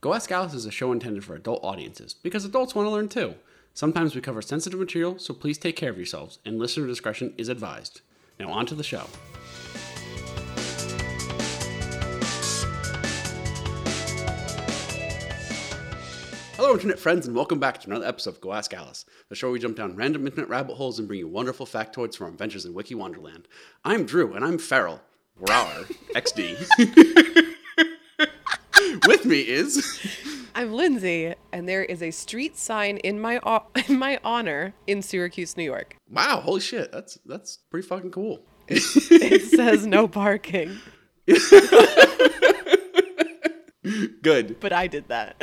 Go Ask Alice is a show intended for adult audiences because adults want to learn too. Sometimes we cover sensitive material, so please take care of yourselves, and listener discretion is advised. Now, on to the show. Hello, internet friends, and welcome back to another episode of Go Ask Alice, the show where we jump down random internet rabbit holes and bring you wonderful factoids from our adventures in Wiki Wonderland. I'm Drew, and I'm feral. Rawr, XD. With me is. I'm Lindsay, and there is a street sign in my o- in my honor in Syracuse, New York. Wow, holy shit, that's that's pretty fucking cool. It says no parking, Good, but I did that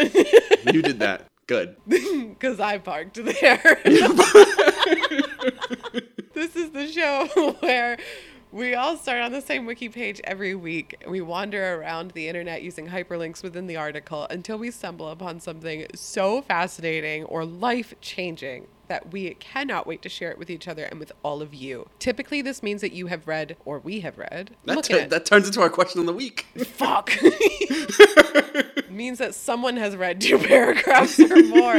you did that. Good. because I parked there. this is the show where we all start on the same wiki page every week. We wander around the internet using hyperlinks within the article until we stumble upon something so fascinating or life changing that we cannot wait to share it with each other and with all of you. Typically, this means that you have read or we have read. That, tur- that turns into our question of the week. fuck means that someone has read two paragraphs or more.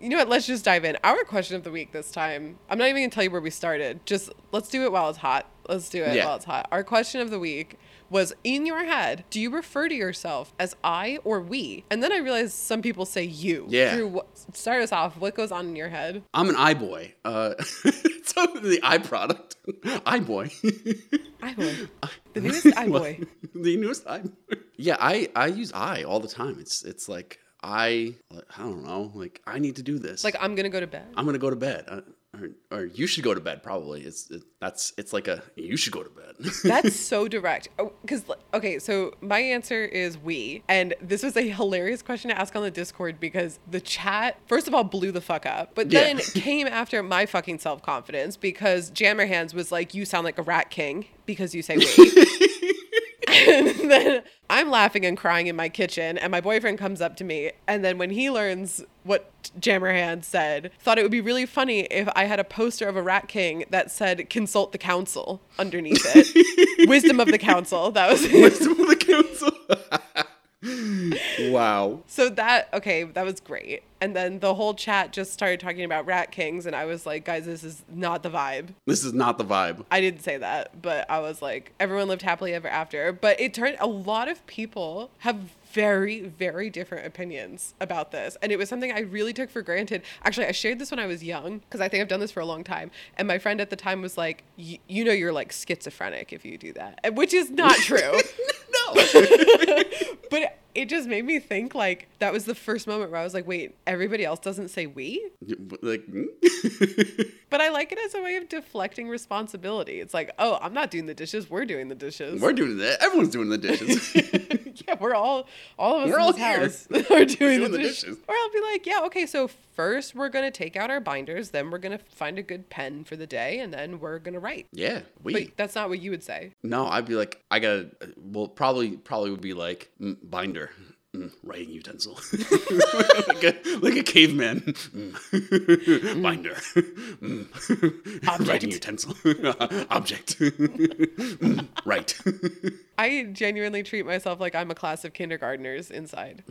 You know what? Let's just dive in. Our question of the week this time. I'm not even gonna tell you where we started. Just let's do it while it's hot. Let's do it Yeah. while it's hot. Our question of the week was in your head, do you refer to yourself as I or we? And then I realized some people say you. Yeah. Drew, start us off. What goes on in your head? I'm an eye boy. Uh, so the eye product, eye boy. I boy. The newest I boy. the newest eye. Yeah, I I use I all the time. It's it's like I I don't know. Like I need to do this. Like I'm gonna go to bed. I'm gonna go to bed. Uh, or, or you should go to bed. Probably. It's it, that's it's like a you should go to bed. That's so direct. Oh, because, okay, so my answer is we. And this was a hilarious question to ask on the Discord because the chat, first of all, blew the fuck up, but Yeah. then came after my fucking self confidence because Jammer Hands was like, you sound like a rat king because you say we. and then I'm laughing and crying in my kitchen, and my boyfriend comes up to me. And then when he learns what Jammer Hand said, thought it would be really funny if I had a poster of a rat king that said "Consult the council" underneath it. Wisdom of the council. That was Wisdom of the council. wow. so that okay. That was great. And then the whole chat just started talking about rat kings, and I was like, guys, this is not the vibe. This is not the vibe. I didn't say that, but I was like, everyone lived happily ever after. But it turned a lot of people have very, very different opinions about this. And it was something I really took for granted. Actually, I shared this when I was young because I think I've done this for a long time. And my friend at the time was like, "Y- you know, you're like schizophrenic if you do that, which is not true. No. but it just made me think like that was the first moment where I was like, wait, everybody else doesn't say we? like. hmm? But I like it as a way of deflecting responsibility. It's like, oh, I'm not doing the dishes. We're doing the dishes. We're doing that. Everyone's doing the dishes. yeah, we're all all of us We're in all this here. house are doing, Doing the, the dishes. dishes. Or I'll be like, yeah, okay, so first we're gonna take out our binders, then we're gonna find a good pen for the day, and then we're gonna write. yeah, we. But that's not what you would say. No, I'd be like, I gotta. Well, probably, probably would be like mm, binder, mm, writing utensil, like, a, like a caveman. Mm. binder, mm. writing utensil, object, Mm, right. I genuinely treat myself like I'm a class of kindergartners inside.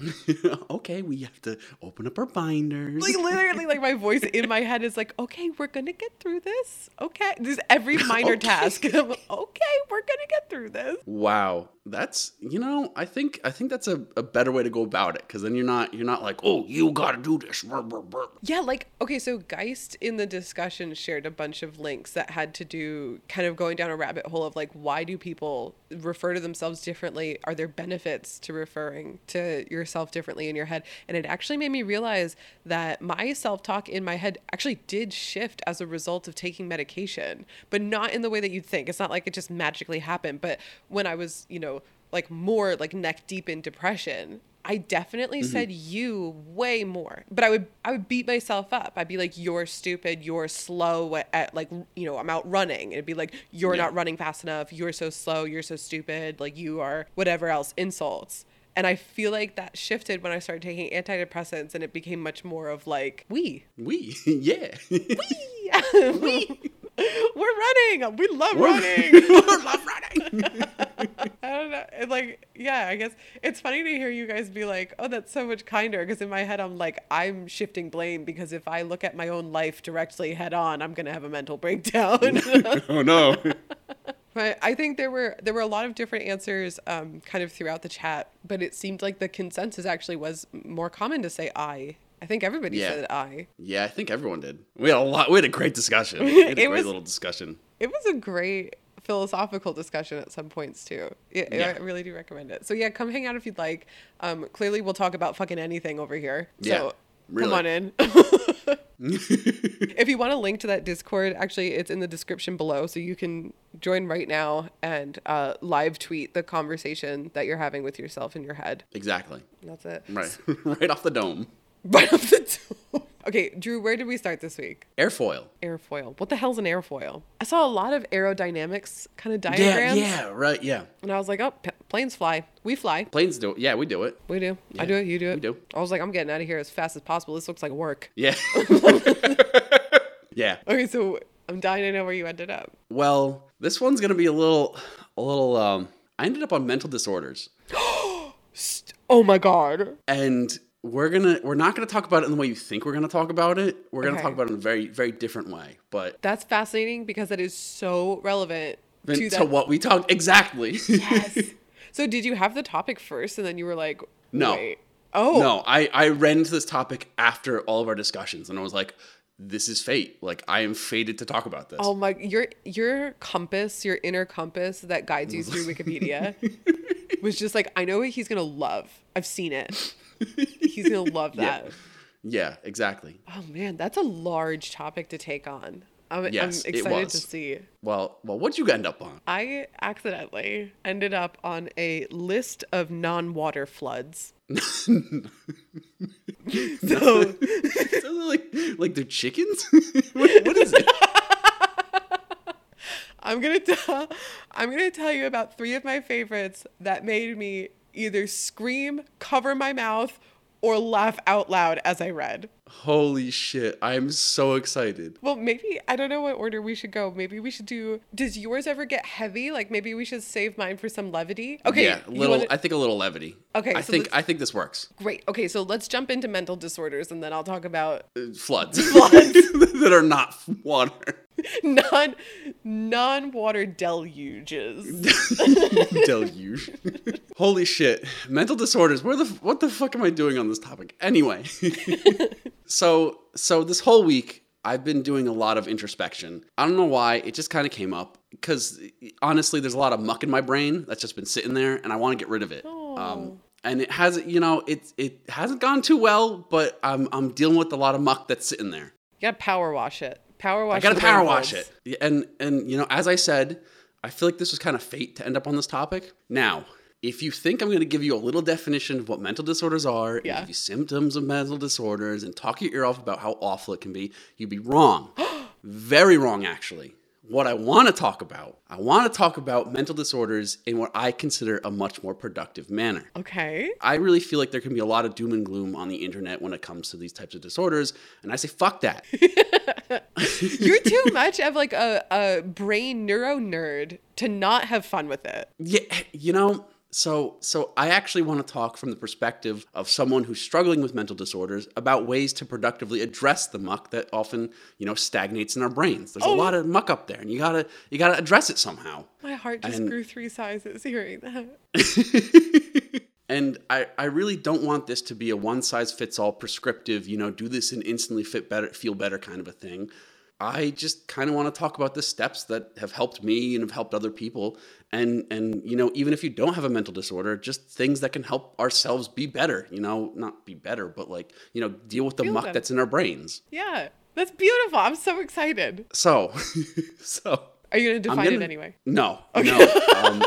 okay, we have to open up our binders. Like literally, like my voice in my head is like, okay, we're gonna get through this. Okay, this every minor Okay. task. I'm okay, we're gonna get through this. Wow, that's you know, I think I think that's a, a better way to go about it because then you're not you're not like, oh, you gotta do this. Yeah, like okay, so Geist in the discussion shared a bunch of links that had to do kind of going down a rabbit hole of like why do people refer to themselves differently? Are there benefits to referring to yourself differently in your head? And it actually made me realize that my self-talk in my head actually did shift as a result of taking medication, but not in the way that you'd think. It's not like it just magically happened, but when I was, you know, like more like neck deep in depression, I definitely mm-hmm. said you way more. But I would I would beat myself up. I'd be like, You're stupid, you're slow at, at, like you know, I'm out running. It'd be like, You're Yeah. not running fast enough, you're so slow, you're so stupid, like you are whatever else, insults. And I feel like that shifted when I started taking antidepressants and it became much more of like, we. We yeah. we. We're running. We love We're- running. we love running. I don't know. It, like, yeah, I guess it's funny to hear you guys be like, "Oh, that's so much kinder." Because in my head, I'm like, I'm shifting blame because if I look at my own life directly head on, I'm gonna have a mental breakdown. oh no. But I think there were there were a lot of different answers, um, kind of throughout the chat. But it seemed like the consensus actually was more common to say I. I think everybody Yeah. said I. Yeah, I think everyone did. We had a lot. We had a great discussion. We had a great was- little discussion. It was a great philosophical discussion at some points too. Yeah, Yeah. I really do recommend it. So yeah, come hang out if you'd like. Um, clearly we'll talk about fucking anything over here. Yeah, So really. come on in. if you want a link to that Discord, actually it's in the description below, so you can join right now and uh, live tweet the conversation that you're having with yourself in your head. Exactly. That's it. Right. right off the dome. Right off the top. Okay, Drew, where did we start this week? Airfoil. Airfoil. What the hell's an airfoil? I saw a lot of aerodynamics kind of Yeah, diagrams. yeah, yeah, right, yeah. And I was like, oh, p- planes fly. We fly. Planes do it. Yeah, we do it. We do. I do it. You do it. we do. I was like, I'm getting out of here as fast as possible. This looks like work. Yeah. yeah. Okay, so I'm dying to know where you ended up. Well, this one's gonna be a little, a little. Um, I ended up on mental disorders, oh my god. and we're gonna, we're not gonna talk about it in the way you think we're gonna talk about it. We're gonna Okay. talk about it in a very, very different way. But That's fascinating because that is so relevant to, to that. what we talked exactly. Yes. so did you have the topic first and then you were like, No. wait. Oh. No, I, I ran into this topic after all of our discussions, and I was like, "This is fate. Like, I am fated to talk about this." Oh my your your compass, your inner compass that guides you through Wikipedia was just like, I know what he's gonna love. I've seen it. He's gonna love that. Yeah, exactly. Oh man, that's a large topic to take on. I'm, Yes, I'm it excited to see. Well, well, what'd you end up on? I accidentally ended up on a list of non-water floods. so So, like, like they're chickens? what, what is it? I'm gonna tell I'm gonna tell you about three of my favorites that made me either scream, cover my mouth, or laugh out loud as I read. Holy shit! I am so excited. Well, maybe I don't know what order we should go. Maybe we should do. Does yours ever get heavy? Like maybe we should save mine for some levity. Okay, yeah, little. wanna- I think a little levity. Okay, I so think I think this works. great. Okay, so let's jump into mental disorders, and then I'll talk about Uh, Floods, Floods. that are not water. non non water deluges. Deluge. Holy shit! Mental disorders. Where the what the fuck am I doing on this topic? Anyway, so so this whole week I've been doing a lot of introspection. I don't know why. It just kind of came up because honestly, there's a lot of muck in my brain that's just been sitting there, and I want to get rid of it. Oh. Um, and it hasn't, you know, it it hasn't gone too well, but I'm I'm dealing with a lot of muck that's sitting there. You gotta power wash it. Power wash. I gotta power wash it. And and you know, as I said, I feel like this was kind of fate to end up on this topic. Now, if you think I'm gonna give you a little definition of what mental disorders are, and Yeah. give you symptoms of mental disorders, and talk your ear off about how awful it can be, you'd be wrong. Very wrong, actually. What I want to talk about, I want to talk about mental disorders in what I consider a much more productive manner. Okay. I really feel like there can be a lot of doom and gloom on the internet when it comes to these types of disorders, and I say fuck that. You're too much of like a, a brain neuro nerd to not have fun with it. Yeah, you know, so so I actually want to talk from the perspective of someone who's struggling with mental disorders about ways to productively address the muck that often, you know, stagnates in our brains. There's a Oh. lot of muck up there and you got to you got to address it somehow. My heart just And- grew three sizes hearing that. and I, I really don't want this to be a one size fits all prescriptive, you know, do this and instantly fit better, feel better kind of a thing. I just kind of want to talk about the steps that have helped me and have helped other people. And, and, you know, even if you don't have a mental disorder, just things that can help ourselves be better, you know, not be better, but like, you know, deal with the Feel muck better. that's in our brains. Yeah, that's beautiful. I'm so excited. So, so Are you gonna define I'm it anyway? No, no. Um,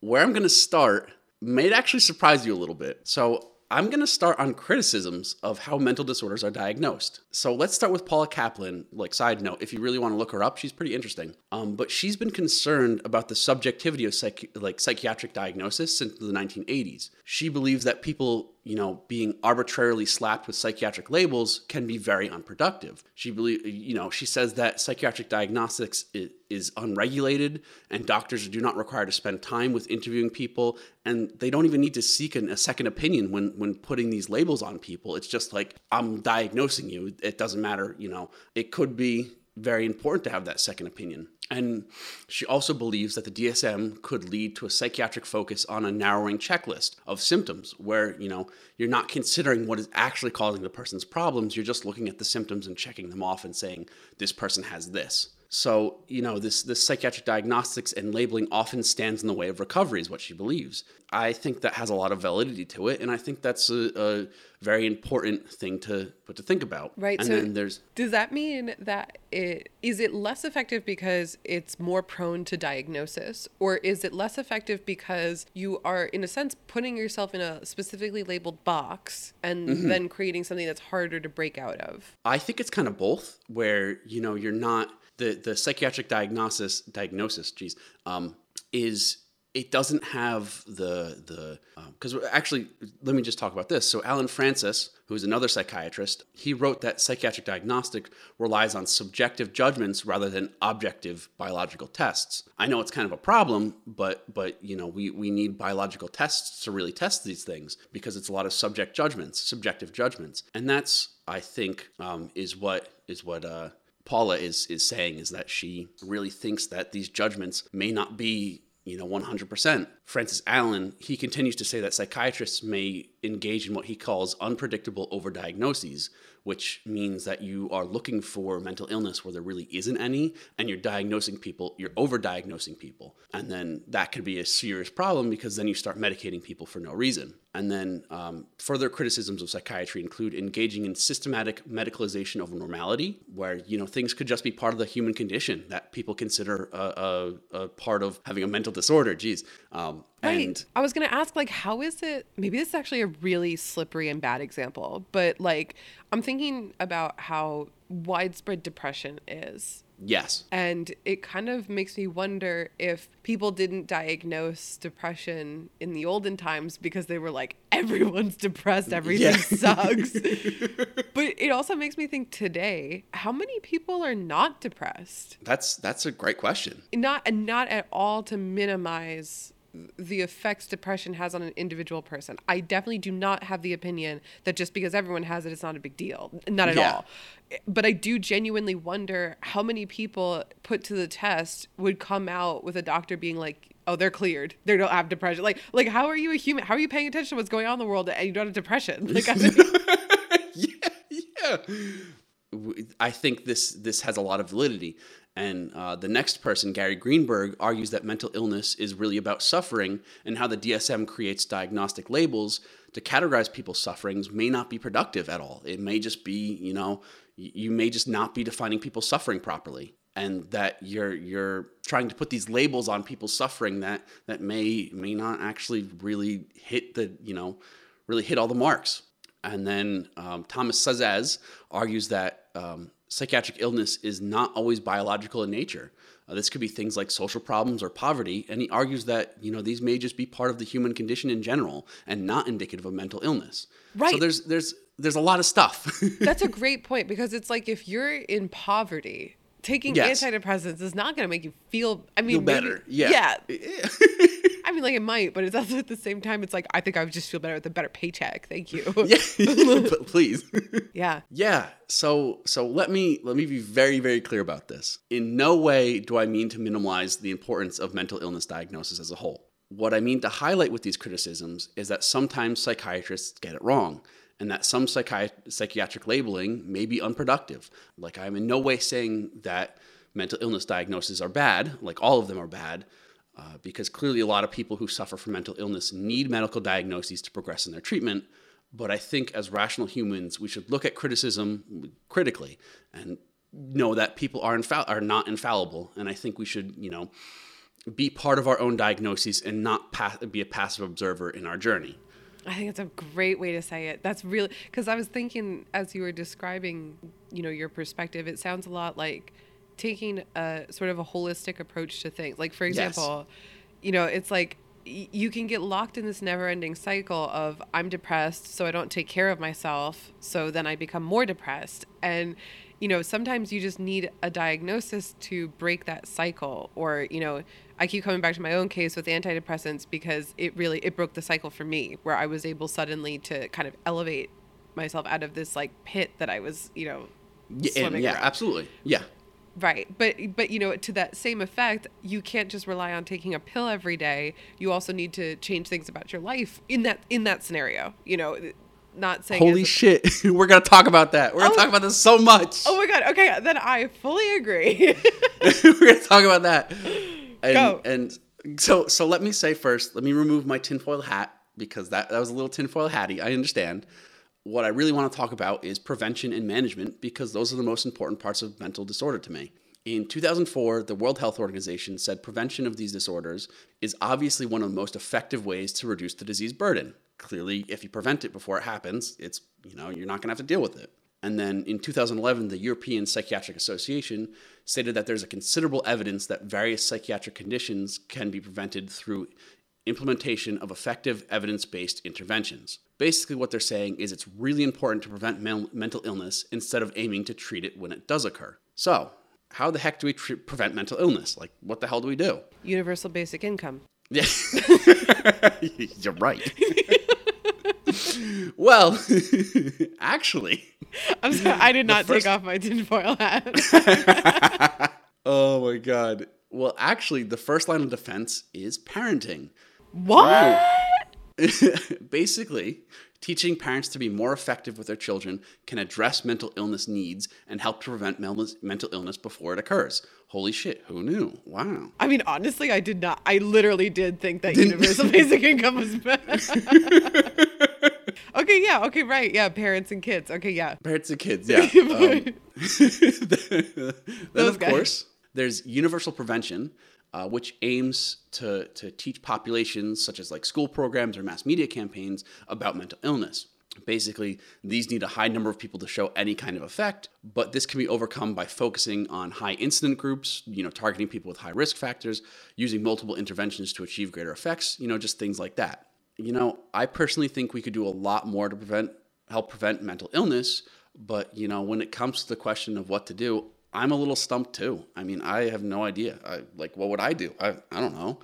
where I'm going to start may actually surprise you a little bit. So I'm going to start on criticisms of how mental disorders are diagnosed. So let's start with Paula Caplan. Like side note, if you really want to look her up, she's pretty interesting. Um, but she's been concerned about the subjectivity of psych- like psychiatric diagnosis since the 1980s. She believes that people you know, being arbitrarily slapped with psychiatric labels can be very unproductive. She believe, you know, she says that psychiatric diagnostics is, is unregulated and doctors do not require to spend time with interviewing people and they don't even need to seek an, a second opinion when when putting these labels on people. It's just like I'm diagnosing you. It doesn't matter, you know. It could be very important to have that second opinion. And she also believes that the DSM could lead to a psychiatric focus on a narrowing checklist of symptoms where, you know, you're not considering what is actually causing the person's problems, you're just looking at the symptoms and checking them off and saying this person has this. So, you know, this, this psychiatric diagnostics and labeling often stands in the way of recovery, is what she believes. I think that has a lot of validity to it, and I think that's a, a very important thing to put to think about. Right. And so then there's does that mean that it is it less effective because it's more prone to diagnosis, or is it less effective because you are in a sense putting yourself in a specifically labeled box and Mm-hmm. then creating something that's harder to break out of? I think it's kind of both, where you know you're not the the psychiatric diagnosis diagnosis, geez, um, is it doesn't have the the because actually let me just talk about this. So Allen Frances, who is another psychiatrist, he wrote that psychiatric diagnostic relies on subjective judgments rather than objective biological tests. I know it's kind of a problem, but but you know we we need biological tests to really test these things because it's a lot of subject judgments, subjective judgments, and that's I think um, is what is what. Uh, Paula is is saying is that she really thinks that these judgments may not be you know 100%. Frances Allen, he continues to say that psychiatrists may engage in what he calls unpredictable overdiagnoses, which means that you are looking for mental illness where there really isn't any and you're diagnosing people, you're overdiagnosing people. And then that could be a serious problem because then you start medicating people for no reason. And then um, further criticisms of psychiatry include engaging in systematic medicalization of normality, where you know things could just be part of the human condition that people consider a, a, a part of having a mental disorder. Geez, um, Right. and I was going to ask, like, how is it? Maybe this is actually a really slippery and bad example, but like, I'm thinking about how widespread depression is. yes, And it kind of makes me wonder if people didn't diagnose depression in the olden times because they were like, everyone's depressed, everything Yeah. sucks. but it also makes me think today, how many people are not depressed? that's that's a great question. Not and not at all to minimize the effects depression has on an individual person. I definitely do not have the opinion that just because everyone has it, it's not a big deal. Not at Yeah. all. But I do genuinely wonder how many people put to the test would come out with a doctor being like, "Oh, they're cleared. They don't have depression." Like, like how are you a human? How are you paying attention to what's going on in the world and you don't have depression? Like, I mean, yeah, yeah. I think this this has a lot of validity. And uh, the next person, Gary Greenberg, argues that mental illness is really about suffering, and how the DSM creates diagnostic labels to categorize people's sufferings may not be productive at all. It may just be, you know, you may just not be defining people's suffering properly, and that you're you're trying to put these labels on people's suffering that that may may not actually really hit the you know really hit all the marks. And then um, Thomas Szasz argues that um, psychiatric illness is not always biological in nature. Uh, this could be things like social problems or poverty, and he argues that you know these may just be part of the human condition in general and not indicative of mental illness. Right. So there's there's there's a lot of stuff. that's a great point because it's like if you're in poverty, taking Yes. antidepressants is not going to make you feel. I mean, Feel maybe- better. Yeah. yeah. I mean, like it might, but it's also at the same time, it's like I think I would just feel better with a better paycheck. Thank you. yeah. Please. yeah. Yeah. So so let me let me be very very clear about this. In no way do I mean to minimize the importance of mental illness diagnosis as a whole. What I mean to highlight with these criticisms is that sometimes psychiatrists get it wrong and that some psychi- psychiatric labeling may be unproductive. Like I'm in no way saying that mental illness diagnoses are bad, like all of them are bad. Uh, because clearly, a lot of people who suffer from mental illness need medical diagnoses to progress in their treatment. But I think as rational humans, we should look at criticism critically and know that people are infal- are not infallible. And I think we should, you know, be part of our own diagnoses and not pa- be a passive observer in our journey. I think it's a great way to say it. That's really because I was thinking as you were describing, you know, your perspective, it sounds a lot like taking a sort of a holistic approach to things. Like for Yes. example, you know, it's like y- you can get locked in this never-ending cycle of I'm depressed, so I don't take care of myself, so then I become more depressed. And you know, sometimes you just need a diagnosis to break that cycle or, you know, I keep coming back to my own case with antidepressants because it really it broke the cycle for me where I was able suddenly to kind of elevate myself out of this like pit that I was, you know, Yeah, yeah, absolutely. Yeah. Right. But but you know, to that same effect, you can't just rely on taking a pill every day. You also need to change things about your life in that in that scenario. You know, not saying Holy a- shit. We're going to talk about that. We're going Oh. to talk about this so much. Oh my god. Okay, then I fully agree. We're going to talk about that. And, Go. And so, so let me say first, let me remove my tinfoil hat because that, that was a little tinfoil hatty. I understand. What I really want to talk about is prevention and management because those are the most important parts of mental disorder to me. In 2004, the World Health Organization said prevention of these disorders is obviously one of the most effective ways to reduce the disease burden. Clearly, if you prevent it before it happens, it's, you know, you're not going to have to deal with it. And then in 2011, the European Psychiatric Association stated that there's a considerable evidence that various psychiatric conditions can be prevented through implementation of effective evidence based interventions. Basically, what they're saying is it's really important to prevent men- mental illness instead of aiming to treat it when it does occur. So, how the heck do we tre- prevent mental illness? Like, what the hell do we do? Universal basic income. Yeah, you're right. well, actually, I'm sorry, I did not first- take off my tinfoil hat. oh my god. Well, actually, the first line of defense is parenting. What? Basically, teaching parents to be more effective with their children can address mental illness needs and help to prevent mental illness before it occurs. Holy shit, who knew? Wow. I mean, honestly, I did not. I literally did think that universal basic income was bad. okay, yeah, okay, right, yeah, parents and kids. Okay, yeah. Parents and kids, yeah. Um, then, Those of guys. course, there's universal prevention, uh, which aims to, to teach populations, such as like school programs or mass media campaigns, about mental illness. Basically, these need a high number of people to show any kind of effect, but this can be overcome by focusing on high incident groups, you know, targeting people with high risk factors, using multiple interventions to achieve greater effects, you know, just things like that. You know, I personally think we could do a lot more to prevent help prevent mental illness, but you know, when it comes to the question of what to do, I'm a little stumped too. I mean, I have no idea. I like what would I do? I I don't know.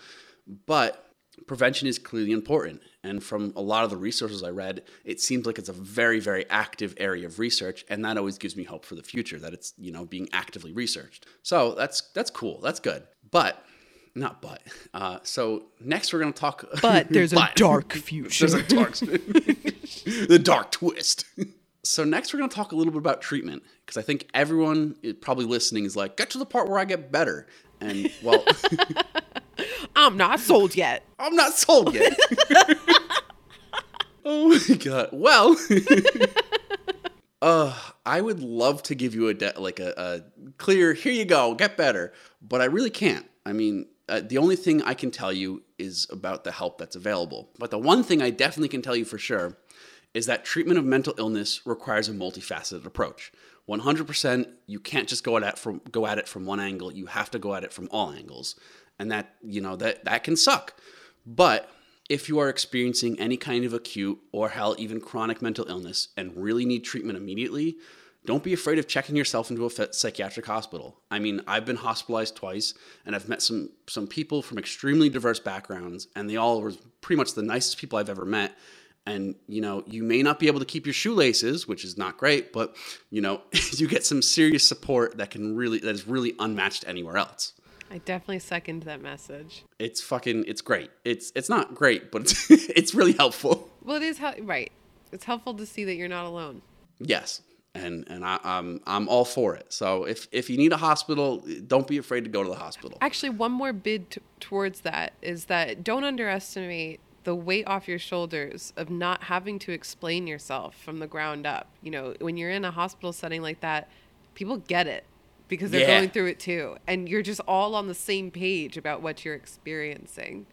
But prevention is clearly important. And from a lot of the resources I read, it seems like it's a very, very active area of research, and that always gives me hope for the future that it's you know being actively researched. So that's that's cool. That's good. But not but. Uh, so next we're gonna talk. But there's a dark future. There's a dark, the dark twist. So next we're going to talk a little bit about treatment because I think everyone probably listening is like, get to the part where I get better. And well, I'm not sold yet. I'm not sold yet. oh my god. Well, uh, I would love to give you a de- like a, a clear here you go, get better, but I really can't. I mean, uh, the only thing I can tell you is about the help that's available. But the one thing I definitely can tell you for sure is that treatment of mental illness requires a multifaceted approach. 100% you can't just go at it from go at it from one angle, you have to go at it from all angles. And that, you know, that that can suck. But if you are experiencing any kind of acute or hell even chronic mental illness and really need treatment immediately, don't be afraid of checking yourself into a psychiatric hospital. I mean, I've been hospitalized twice and I've met some some people from extremely diverse backgrounds and they all were pretty much the nicest people I've ever met. And you know, you may not be able to keep your shoelaces, which is not great, but you know, you get some serious support that can really that is really unmatched anywhere else I definitely second that message. it's fucking it's great it's it's not great but it's it's really helpful Well, it is how right. It's helpful to see that you're not alone. yes and and I, i'm i'm all for it so if if you need a hospital don't be afraid to go to the hospital Actually, one more bid t- towards that is that don't underestimate the weight off your shoulders of not having to explain yourself from the ground up. You know, when you're in a hospital setting like that, people get it because they're Yeah. going through it too. And you're just all on the same page about what you're experiencing.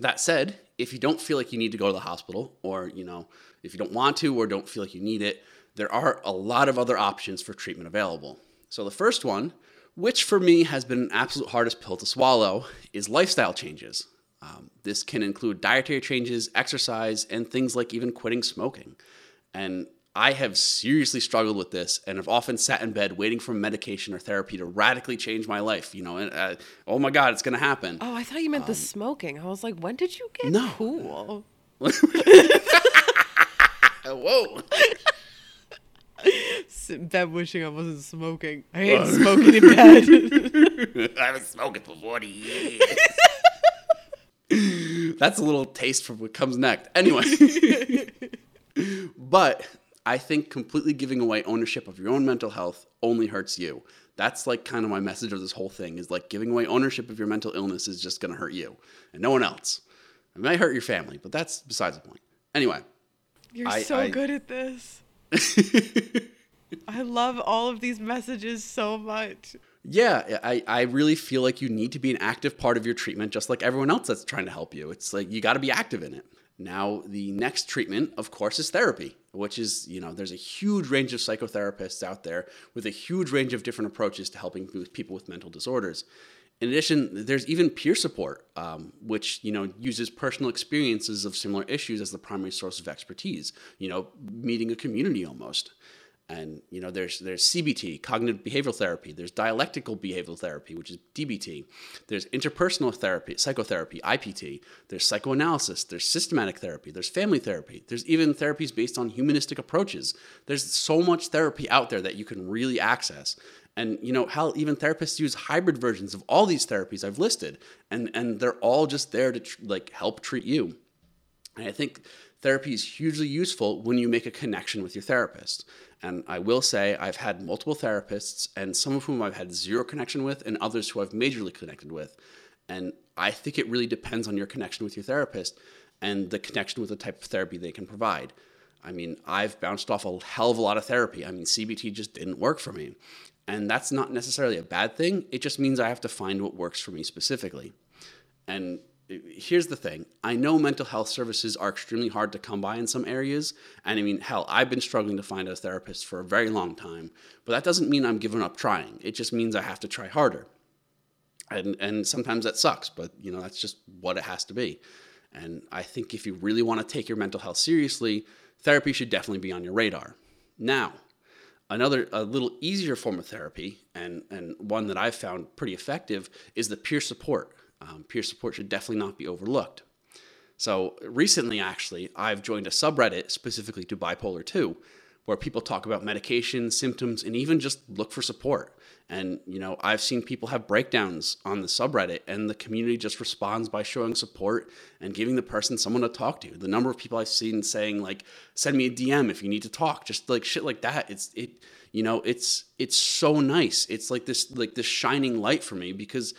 that said if you don't feel like you need to go to the hospital or you know if you don't want to or don't feel like you need it there are a lot of other options for treatment available so the first one which for me has been an absolute hardest pill to swallow is lifestyle changes Um, this can include dietary changes, exercise, and things like even quitting smoking. And I have seriously struggled with this and have often sat in bed waiting for medication or therapy to radically change my life. You know, and uh, oh my God, it's going to happen. Oh, I thought you meant the smoking. I was like, when did you get No. cool? Whoa. Sit in bed wishing I wasn't smoking. I hate smoking in bed. I've been smoking for 40 years. That's a little taste for what comes next. Anyway. but I think completely giving away ownership of your own mental health only hurts you. That's like kind of my message of this whole thing is like giving away ownership of your mental illness is just going to hurt you and no one else. It might hurt your family, but that's besides the point. Anyway, You're I- so I- good at this. I love all of these messages so much. Yeah, I, I really feel like you need to be an active part of your treatment, just like everyone else that's trying to help you. It's like you got to be active in it. Now, the next treatment, of course, is therapy, which is, you know, there's a huge range of psychotherapists out there with a huge range of different approaches to helping people with mental disorders. In addition, there's even peer support, um, which you know uses personal experiences of similar issues as the primary source of expertise. You know, meeting a community almost. And you know, there's there's CBT, cognitive behavioral therapy. There's dialectical behavioral therapy, which is DBT. There's interpersonal therapy, psychotherapy, IPT. There's psychoanalysis. There's systematic therapy. There's family therapy. There's even therapies based on humanistic approaches. There's so much therapy out there that you can really access. And you know, hell, even therapists use hybrid versions of all these therapies I've listed, and and they're all just there to tr- like help treat you. And I think therapy is hugely useful when you make a connection with your therapist. And I will say, I've had multiple therapists, and some of whom I've had zero connection with, and others who I've majorly connected with. And I think it really depends on your connection with your therapist and the connection with the type of therapy they can provide. I mean, I've bounced off a hell of a lot of therapy. I mean, CBT just didn't work for me. And that's not necessarily a bad thing. It just means I have to find what works for me specifically. And here's the thing I know mental health services are extremely hard to come by in some areas. And I mean, hell, I've been struggling to find a therapist for a very long time. But that doesn't mean I'm giving up trying. It just means I have to try harder. And, and sometimes that sucks, but you know, that's just what it has to be. And I think if you really want to take your mental health seriously, therapy should definitely be on your radar. Now, another a little easier form of therapy and and one that I've found pretty effective is the peer support. Um, peer support should definitely not be overlooked. So recently, actually, I've joined a subreddit specifically to bipolar 2, where people talk about medication, symptoms, and even just look for support. And, you know, I've seen people have breakdowns on the subreddit, and the community just responds by showing support and giving the person someone to talk to. The number of people I've seen saying, like, send me a DM if you need to talk, just like shit like that. It's, it, you know, it's, it's so nice. It's like this, like this shining light for me because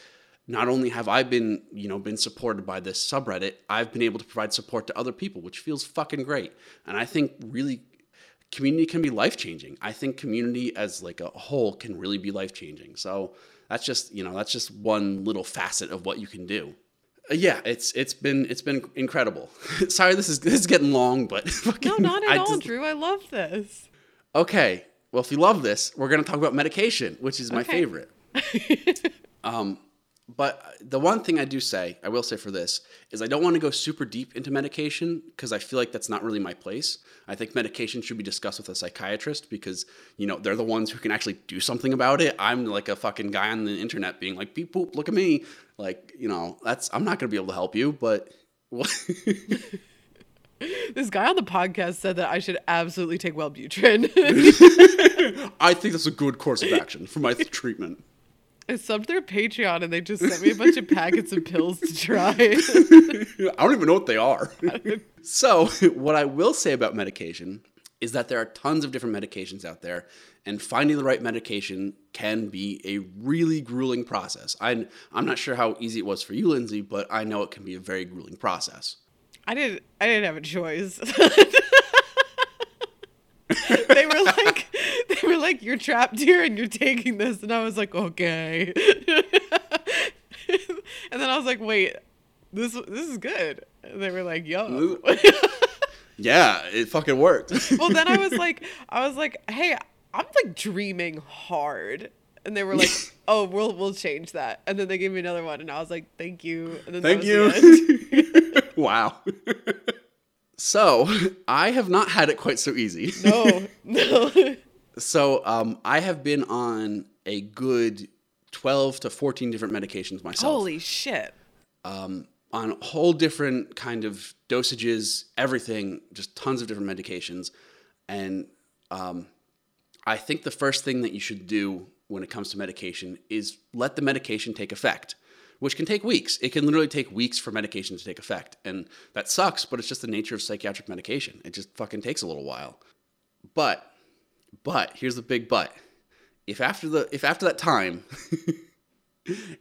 not only have I been, you know, been supported by this subreddit, I've been able to provide support to other people, which feels fucking great. And I think really community can be life changing. I think community as like a whole can really be life changing. So that's just, you know, that's just one little facet of what you can do. Uh, yeah, it's it's been it's been incredible. Sorry, this is this is getting long, but fucking, No, not at I all, just- Drew. I love this. Okay, well, if you love this, we're going to talk about medication, which is my Okay. favorite. um, but the one thing I do say, I will say for this, is I don't want to go super deep into medication because I feel like that's not really my place. I think medication should be discussed with a psychiatrist because, you know, they're the ones who can actually do something about it. I'm like a fucking guy on the internet being like, beep boop, look at me. Like, you know, that's, I'm not going to be able to help you, but. This guy on the podcast said that I should absolutely take Wellbutrin. I think that's a good course of action for my treatment. I subbed their Patreon and they just sent me a bunch of packets of pills to try. I don't even know what they are. so, what I will say about medication is that there are tons of different medications out there, and finding the right medication can be a really grueling process. I'm, I'm not sure how easy it was for you, Lindsay, but I know it can be a very grueling process. I didn't I didn't have a choice. they were like like, You're trapped here and you're taking this and I was like, Okay. and then I was like, wait, this this is good. And they were like, yo. Yeah, it fucking worked. well then I was like I was like, hey, I'm like dreaming hard. And they were like, "Oh, we'll we'll change that." And then they gave me another one, and I was like, "Thank you." And then Thank was the end. you. wow. so I have not had it quite so easy. no, no. So um, I have been on a good 12 to 14 different medications myself. Holy shit! on whole different kind of dosages, everything, just tons of different medications. And um, I think the first thing that you should do when it comes to medication is let the medication take effect, which can take weeks. It can literally take weeks for medication to take effect. And that sucks, but it's just the nature of psychiatric medication. It just fucking takes a little while. But, but, here's the big but. If after the if after that time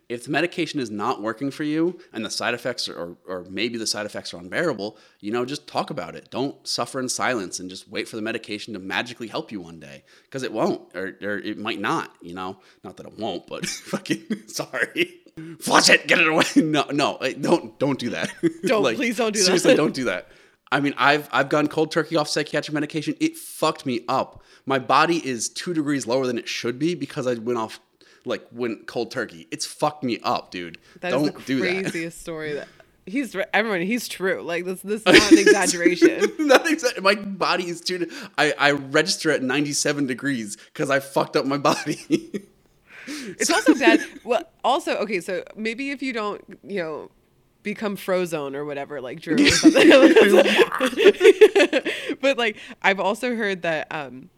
if the medication is not working for you and the side effects are, or maybe the side effects are unbearable, you know, just talk about it. Don't suffer in silence and just wait for the medication to magically help you one day because it won't or, or it might not, you know, not that it won't, but fucking sorry. Flush it, get it away. No, no, eh, don't, don't do that. Don't, please don't do that. seriously, don't do that. I mean, I've I've gone cold turkey off psychiatric medication. It fucked me up. My body is two degrees lower than it should be because I went off like went cold turkey. It's fucked me up, dude. That is Don't the do that. craziest story that he's everyone. He's true. Like this, this is not an exaggeration. Not exactly. My body is too. I I register at ninety seven degrees because I fucked up my body. It's also bad. Well, also okay. So maybe if you don't, you know, become frozone or whatever, like Drew or something. but like I've also heard that um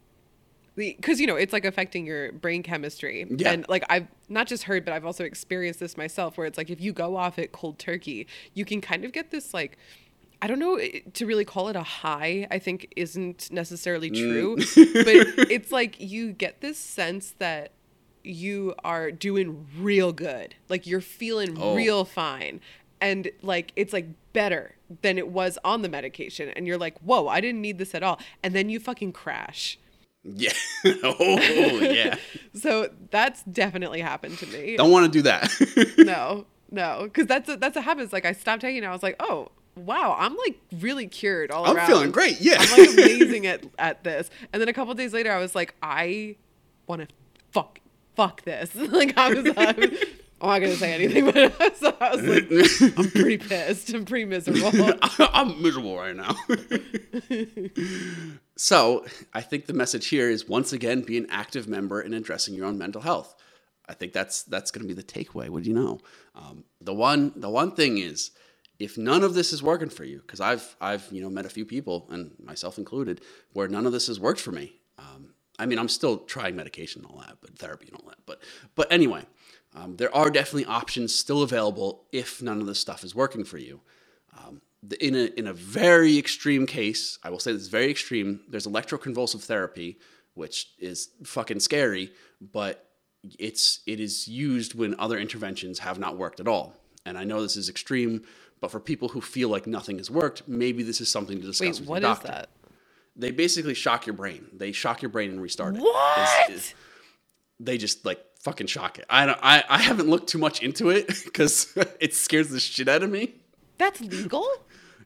because you know it's like affecting your brain chemistry Yeah. and like i've not just heard but i've also experienced this myself where it's like if you go off it cold turkey you can kind of get this like i don't know to really call it a high i think isn't necessarily Mm. true but it's like you get this sense that you are doing real good like you're feeling Oh. real fine and like it's like better than it was on the medication and you're like whoa i didn't need this at all and then you fucking crash yeah. oh yeah. so that's definitely happened to me. Don't want to do that. No, no, because that's a, that's what happens. Like I stopped taking it. I was like, oh wow, I'm like really cured all around. I'm feeling great. Yeah. I'm like amazing at at this. And then a couple days later, I was like, I want to fuck fuck this. like I was. I'm, I'm not gonna say anything, but so I was like, I'm pretty pissed. I'm pretty miserable. I'm miserable right now. so, I think the message here is once again be an active member in addressing your own mental health. I think that's that's going to be the takeaway. What do you know? Um, the one the one thing is, if none of this is working for you, because I've I've you know met a few people and myself included where none of this has worked for me. Um, I mean, I'm still trying medication and all that, but therapy and all that. But but anyway, um, there are definitely options still available if none of this stuff is working for you. Um, the- in a in a very extreme case, I will say this is very extreme. There's electroconvulsive therapy, which is fucking scary, but it's it is used when other interventions have not worked at all. And I know this is extreme, but for people who feel like nothing has worked, maybe this is something to discuss Wait, with what your is doctor. that? They basically shock your brain. They shock your brain and restart it. What? Is- is- they just like fucking shock it. I don't, I I haven't looked too much into it because it scares the shit out of me. That's legal.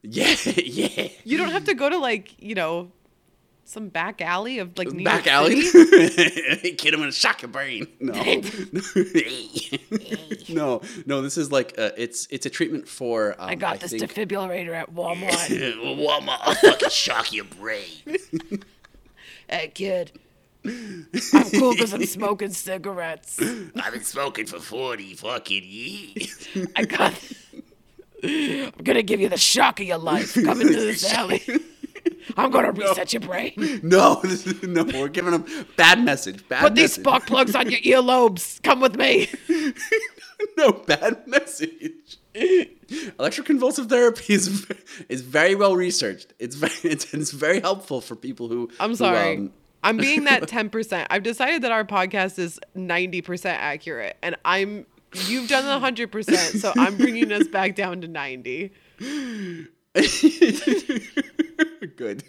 Yeah, yeah. You don't have to go to like you know some back alley of like New Back York alley. Kid, I'm gonna shock your brain. No, no, no. This is like uh, it's it's a treatment for. Um, I got this think, defibrillator at Walmart. Walmart, I'll fucking shock your brain. hey kid, I'm cool because I'm smoking cigarettes. I've been smoking for forty fucking years. I got. I'm gonna give you the shock of your life. Come into this alley. I'm gonna reset your brain. No, this is, no, we're giving them bad message. Bad Put these spark plugs on your earlobes. Come with me. no bad message. Electroconvulsive therapy is is very well researched. It's very it's, it's very helpful for people who. I'm who, sorry. um, I'm being that 10%. I've decided that our podcast is 90% accurate, and I'm. You've done the 100%, so I'm bringing us back down to 90. Good.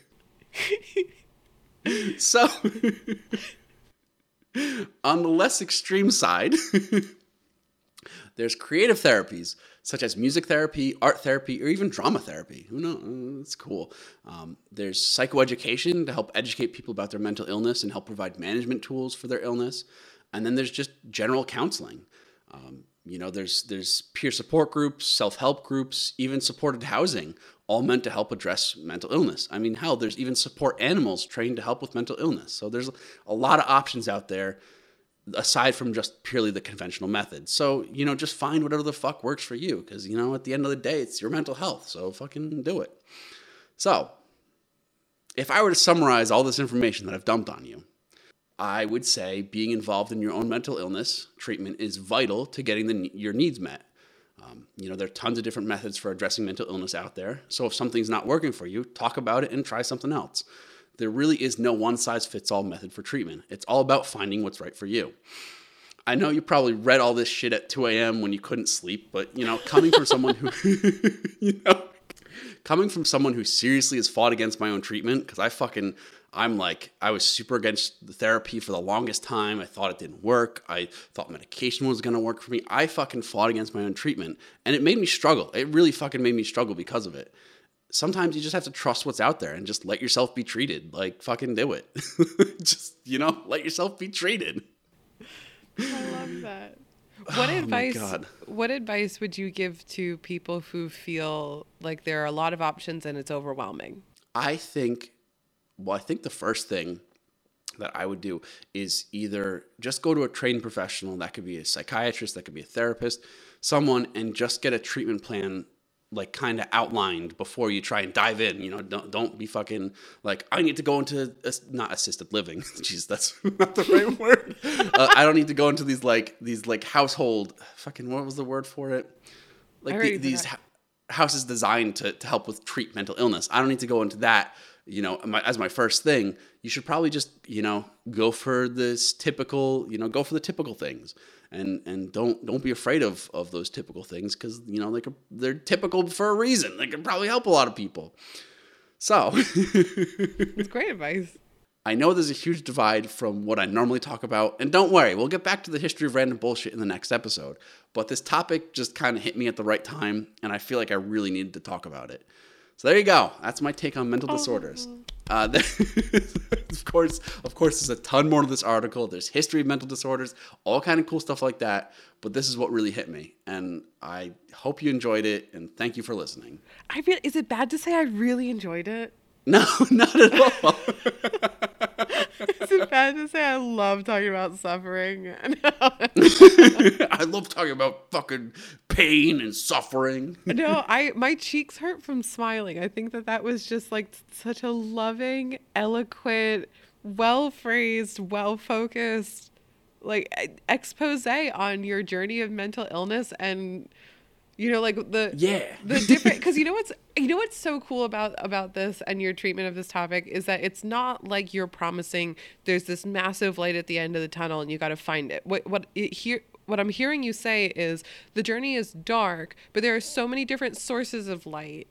so, on the less extreme side, there's creative therapies such as music therapy, art therapy, or even drama therapy. Who knows? It's cool. Um, there's psychoeducation to help educate people about their mental illness and help provide management tools for their illness. And then there's just general counseling. Um, you know, there's there's peer support groups, self help groups, even supported housing, all meant to help address mental illness. I mean, hell, there's even support animals trained to help with mental illness. So there's a lot of options out there aside from just purely the conventional method. So, you know, just find whatever the fuck works for you because, you know, at the end of the day, it's your mental health. So fucking do it. So, if I were to summarize all this information that I've dumped on you, I would say being involved in your own mental illness treatment is vital to getting the, your needs met. Um, you know, there are tons of different methods for addressing mental illness out there. So if something's not working for you, talk about it and try something else. There really is no one size fits all method for treatment. It's all about finding what's right for you. I know you probably read all this shit at 2 a.m. when you couldn't sleep, but you know, coming from someone who, you know, coming from someone who seriously has fought against my own treatment, because I fucking, I'm like, I was super against the therapy for the longest time. I thought it didn't work. I thought medication was gonna work for me. I fucking fought against my own treatment, and it made me struggle. It really fucking made me struggle because of it sometimes you just have to trust what's out there and just let yourself be treated. Like fucking do it. just, you know, let yourself be treated. I love that. What oh advice what advice would you give to people who feel like there are a lot of options and it's overwhelming? I think well, I think the first thing that I would do is either just go to a trained professional, that could be a psychiatrist, that could be a therapist, someone and just get a treatment plan like kind of outlined before you try and dive in. You know, don't don't be fucking like I need to go into not assisted living. Jeez, that's not the right word. Uh, I don't need to go into these like these like household fucking what was the word for it? Like the, these ha- houses designed to to help with treat mental illness. I don't need to go into that. You know, my, as my first thing, you should probably just you know go for this typical you know go for the typical things and and don't don't be afraid of of those typical things because you know they could, they're typical for a reason. They can probably help a lot of people. So, it's great advice. I know there's a huge divide from what I normally talk about, and don't worry, we'll get back to the history of random bullshit in the next episode. But this topic just kind of hit me at the right time, and I feel like I really needed to talk about it. So there you go. That's my take on mental oh. disorders. Oh. Uh, of course, of course, there's a ton more to this article. There's history of mental disorders, all kind of cool stuff like that. But this is what really hit me, and I hope you enjoyed it. And thank you for listening. I feel, is it bad to say I really enjoyed it? No, not at all. Is it bad to say I love talking about suffering? I love talking about fucking pain and suffering. no, I my cheeks hurt from smiling. I think that that was just like such a loving, eloquent, well phrased, well focused, like expose on your journey of mental illness and you know, like the yeah the different because you know what's you know what's so cool about about this and your treatment of this topic is that it's not like you're promising there's this massive light at the end of the tunnel and you got to find it. What what it, here what I'm hearing you say is the journey is dark, but there are so many different sources of light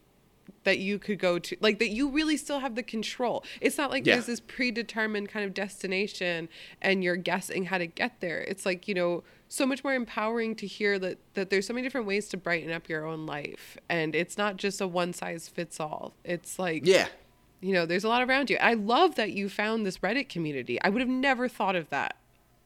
that you could go to like that you really still have the control it's not like yeah. there's this predetermined kind of destination and you're guessing how to get there it's like you know so much more empowering to hear that that there's so many different ways to brighten up your own life. And it's not just a one size fits all. It's like yeah. you know there's a lot around you. I love that you found this reddit community. I would have never thought of that.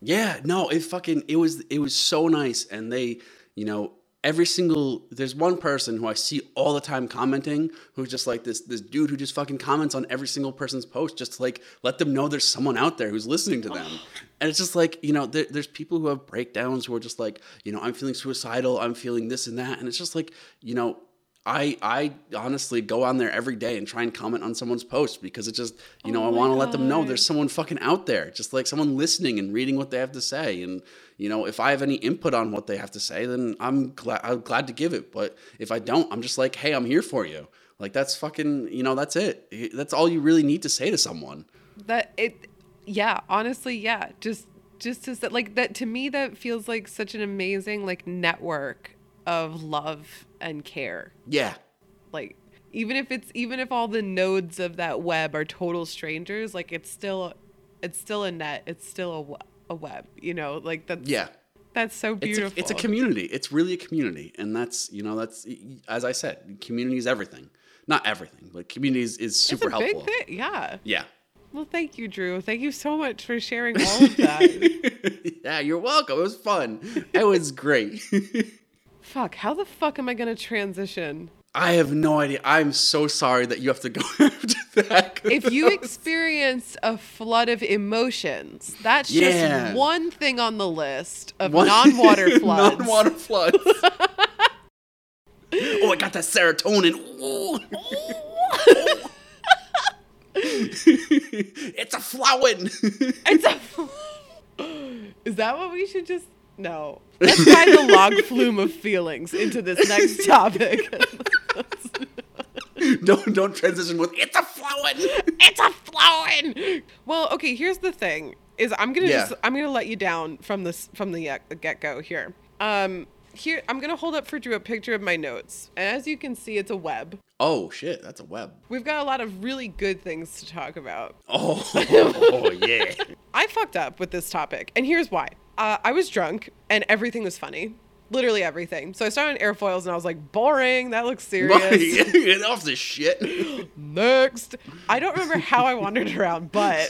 Yeah no it fucking it was it was so nice. And they you know every single there's one person who I see all the time commenting who's just like this this dude who just fucking comments on every single person's post just to like let them know there's someone out there who's listening to them. and it's just like, you know, there, there's people who have breakdowns who are just like, you know, I'm feeling suicidal, I'm feeling this and that and it's just like, you know, I I honestly go on there every day and try and comment on someone's post because it just you know oh I want to let them know there's someone fucking out there, just like someone listening and reading what they have to say. And you know if I have any input on what they have to say, then I'm glad I'm glad to give it. But if I don't, I'm just like, hey, I'm here for you. Like that's fucking you know that's it. That's all you really need to say to someone. That it, yeah. Honestly, yeah. Just just to say, like that to me that feels like such an amazing like network of love and care. Yeah. Like even if it's even if all the nodes of that web are total strangers, like it's still it's still a net, it's still a, a web, you know, like that's Yeah. That's so beautiful. It's a, it's a community. It's really a community, and that's you know that's as I said, community is everything. Not everything, but community is, is super helpful. yeah. Yeah. Well, thank you, Drew. Thank you so much for sharing all of that. yeah, you're welcome. It was fun. It was great. fuck, how the fuck am I going to transition? I have no idea. I'm so sorry that you have to go after that. If you experience a flood of emotions, that's Yeah. just one thing on the list of One- non-water floods. non-water floods. oh, I got that serotonin. It's a flowing. It's a. Is that what we should just? No. Let's tie the log flume of feelings into this next topic. don't don't transition with it's a flowing. it's a flowing. Well, okay. Here's the thing: is I'm gonna Yeah. just I'm gonna let you down from this from the get go here. Um, here I'm gonna hold up for Drew a picture of my notes, and as you can see, it's a web. Oh shit, that's a web. We've got a lot of really good things to talk about. Oh, oh yeah. I fucked up with this topic, and here's why. Uh, I was drunk, and everything was funny. Literally everything. So I started on airfoils, and I was like, boring. That looks serious. Get off this shit. Next. I don't remember how I wandered around, but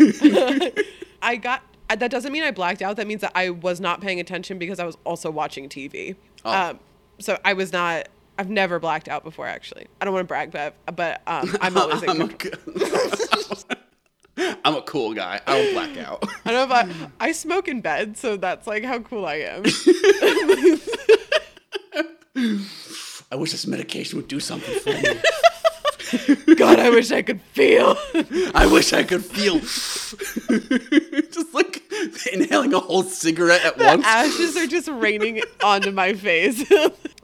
I got. uh, That doesn't mean I blacked out. That means that I was not paying attention because I was also watching TV. Oh. Um, so I was not. I've never blacked out before, actually. I don't want to brag, but but um, I'm always I'm a. I'm a cool guy. I don't black out. I don't know if I I smoke in bed, so that's like how cool I am. I wish this medication would do something for me. God, I wish I could feel. I wish I could feel. just like inhaling a whole cigarette at once. Ashes are just raining onto my face.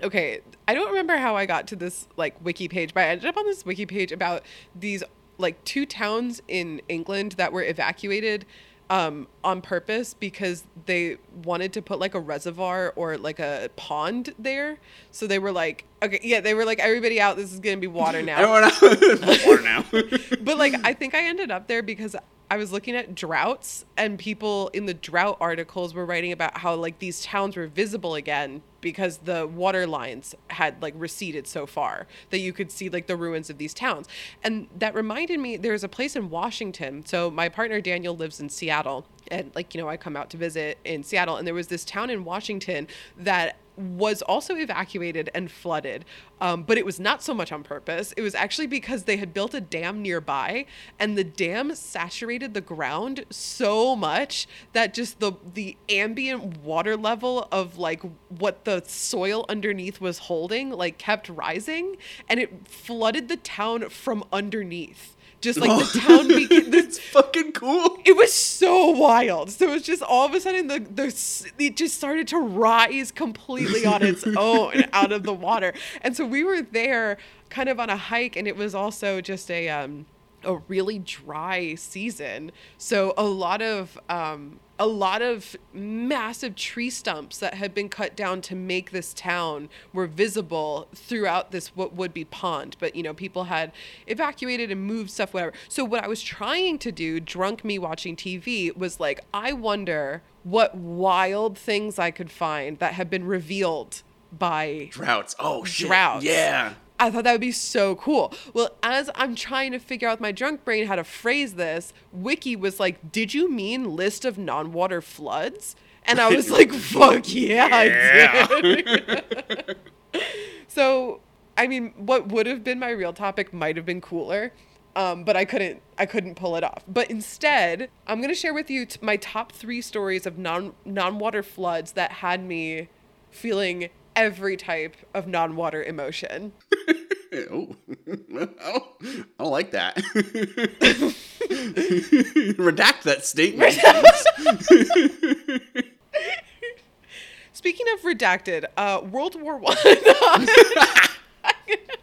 okay, I don't remember how I got to this like wiki page, but I ended up on this wiki page about these like two towns in England that were evacuated um, on purpose because they wanted to put like a reservoir or like a pond there. So they were like, okay, yeah, they were like, everybody out. This is gonna be water now. Everyone out. Water now. but like I think I ended up there because I was looking at droughts and people in the drought articles were writing about how like these towns were visible again because the water lines had like receded so far that you could see like the ruins of these towns. And that reminded me there's a place in Washington. So my partner Daniel lives in Seattle and like you know I come out to visit in Seattle and there was this town in Washington that was also evacuated and flooded. Um, but it was not so much on purpose. It was actually because they had built a dam nearby, and the dam saturated the ground so much that just the the ambient water level of like what the soil underneath was holding like kept rising, and it flooded the town from underneath. Just like the town became it's fucking cool. it was so wild. So it was just all of a sudden the the it just started to rise completely on its own out of the water. And so we were there kind of on a hike and it was also just a um a really dry season. So a lot of um a lot of massive tree stumps that had been cut down to make this town were visible throughout this what would be pond but you know people had evacuated and moved stuff whatever so what i was trying to do drunk me watching tv was like i wonder what wild things i could find that have been revealed by Droughts. Oh shit. Droughts. Yeah. I thought that would be so cool. Well, as I'm trying to figure out with my drunk brain how to phrase this, Wiki was like, Did you mean list of non water floods? And I was like, Fuck yeah, I did. so, I mean, what would have been my real topic might have been cooler. Um, but I couldn't, I couldn't pull it off. But instead, I'm gonna share with you t- my top three stories of non non-water floods that had me feeling every type of non-water emotion. Oh, I don't, like that. Redact that statement. Speaking of redacted, uh, World War One.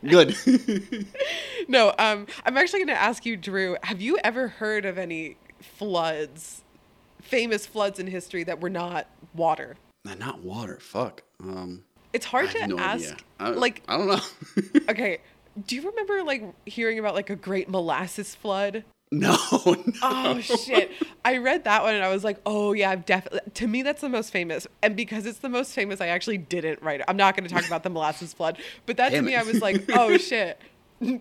Good. no, um, I'm actually going to ask you, Drew. Have you ever heard of any floods, famous floods in history that were not water? Not water. Fuck. Um, It's hard to no ask. I, like, I don't know. okay, do you remember like hearing about like a great molasses flood? no. no. Oh shit! I read that one and I was like, oh yeah, I've definitely. To me, that's the most famous, and because it's the most famous, I actually didn't write it. I'm not going to talk about the molasses flood, but that to Damn me, it. I was like, oh shit.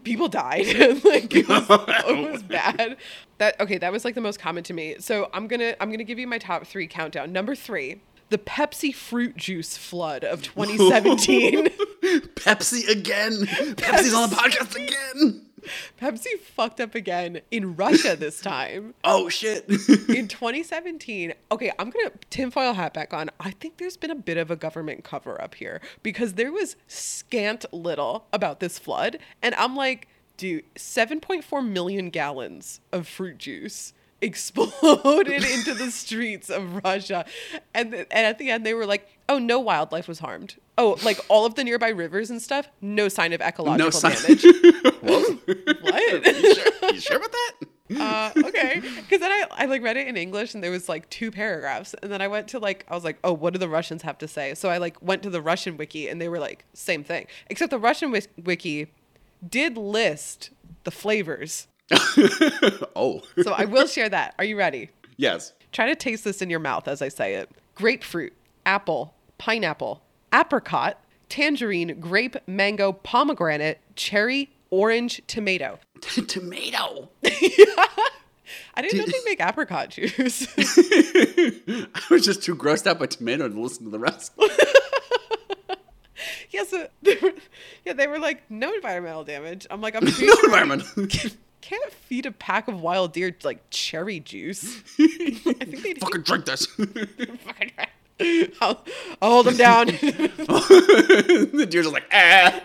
people died. like it was, it was bad. That okay, that was like the most common to me. So I'm gonna I'm gonna give you my top three countdown. Number three, the Pepsi fruit juice flood of 2017. Pepsi again. Pepsi's on the podcast again. Pepsi fucked up again in Russia this time. Oh shit. in 2017, okay, I'm gonna tinfoil hat back on. I think there's been a bit of a government cover up here because there was scant little about this flood, and I'm like, dude, 7.4 million gallons of fruit juice exploded into the streets of Russia, and th- and at the end they were like, oh, no wildlife was harmed. Oh, like all of the nearby rivers and stuff, no sign of ecological no sign. damage. What? you, sure, you sure about that? uh, okay. Because then I, I like read it in English and there was like two paragraphs. And then I went to like, I was like, oh, what do the Russians have to say? So I like went to the Russian wiki and they were like, same thing. Except the Russian wiki did list the flavors. oh. So I will share that. Are you ready? Yes. Try to taste this in your mouth as I say it grapefruit, apple, pineapple, apricot, tangerine, grape, mango, pomegranate, cherry, orange, tomato. Tomato. I didn't know they make apricot juice. I was just too grossed out by tomato to listen to the rest. yeah, so they were, yeah, they were like, no environmental damage. I'm like, I'm no environment. Can't feed a pack of wild deer like cherry juice. I think they Fucking drink this. fucking. I'll, I'll hold them down. the deer's just like, ah.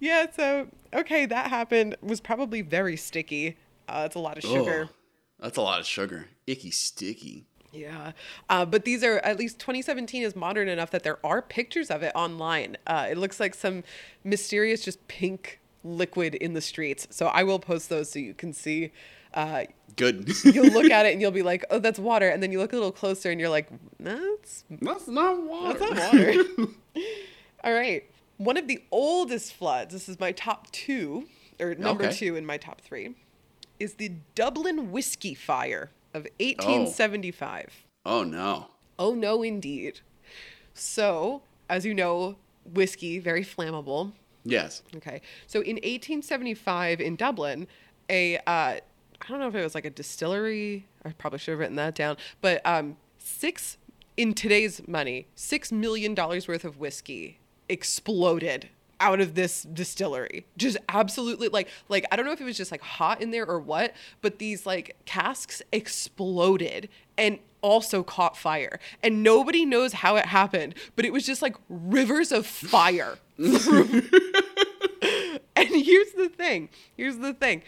yeah, so okay, that happened. Was probably very sticky. Uh, it's a lot of sugar. Oh, that's a lot of sugar. Icky sticky. Yeah. Uh, but these are, at least 2017 is modern enough that there are pictures of it online. Uh, it looks like some mysterious, just pink liquid in the streets. So I will post those so you can see. Uh, Good. you'll look at it and you'll be like, oh, that's water. And then you look a little closer and you're like, that's, That's not water. that's not water. All right. One of the oldest floods, this is my top two, or number Okay. two in my top three, is the Dublin Whiskey Fire of 1875. oh no. Oh, no, indeed. So, as you know, whiskey, very flammable. Yes. Okay. So, in 1875 in Dublin, a, uh, I don't know if it was like a distillery, I probably should have written that down, but um, six, in today's money, $6 million worth of whiskey exploded out of this distillery just absolutely like like i don't know if it was just like hot in there or what but these like casks exploded and also caught fire and nobody knows how it happened but it was just like rivers of fire and here's the thing here's the thing.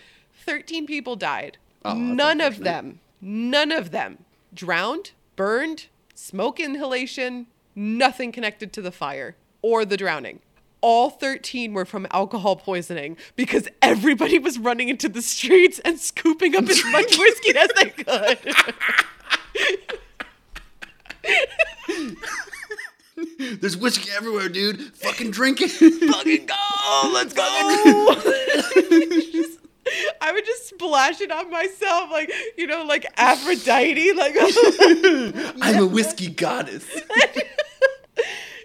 13 people died. Oh, none of them none of them drowned burned smoke inhalation nothing connected to the fire or the drowning. All 13 were from alcohol poisoning because everybody was running into the streets and scooping up as much whiskey as they could. There's whiskey everywhere, dude. Fucking drink it. Fucking go! Let's go! I would just splash it on myself, like, you know, like Aphrodite. Like, I'm a whiskey goddess.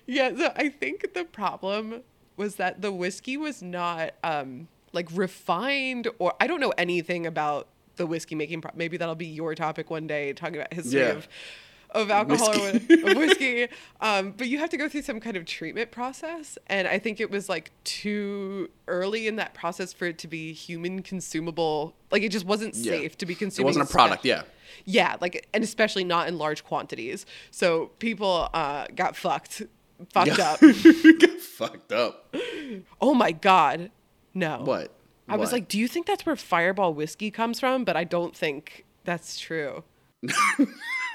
yeah, so I think the problem was that the whiskey was not um like refined or I don't know anything about the whiskey making pro- maybe that'll be your topic one day talking about history Yeah. of of alcohol Whiskey. or of whiskey um but you have to go through some kind of treatment process and I think it was like too early in that process for it to be human consumable like it just wasn't Yeah. safe to be consumed. It wasn't a product, yeah. Yeah, like and especially not in large quantities. So people uh, got fucked, fucked up. Got fucked up. Oh my god, no. What? I was like, do you think that's where Fireball whiskey comes from? But I don't think that's true.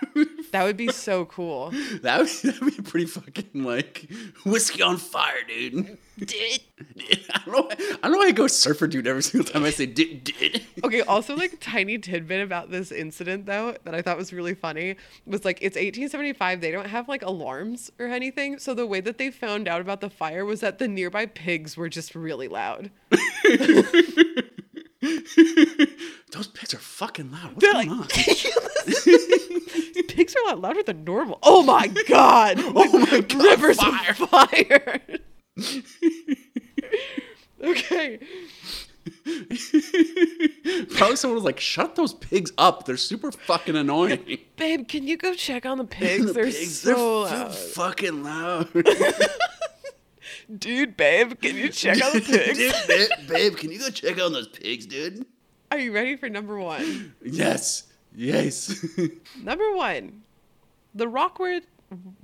that would be so cool. that would, that would be pretty fucking like whiskey on fire, dude. Did I don't know. I don't know why I go surfer dude every single time I say did did. Okay, also like tiny tidbit about this incident though that I thought was really funny was like it's 1875 they don't have like alarms or anything so the way that they found out about the fire was that the nearby pigs were just really loud. Those pigs are fucking loud. What's They're going like on? pigs are a lot louder than normal. Oh my god! Oh my God, Rivers fire. of fire. Okay. Probably someone was like, "Shut those pigs up! They're super fucking annoying." Babe, can you go check on the pigs? The they're pigs, so they're loud. fucking loud. Dude, babe, can you check on the pigs? dude, babe, babe, can you go check on those pigs, dude? Are you ready for number one? Yes, yes. Number one, the Rockwood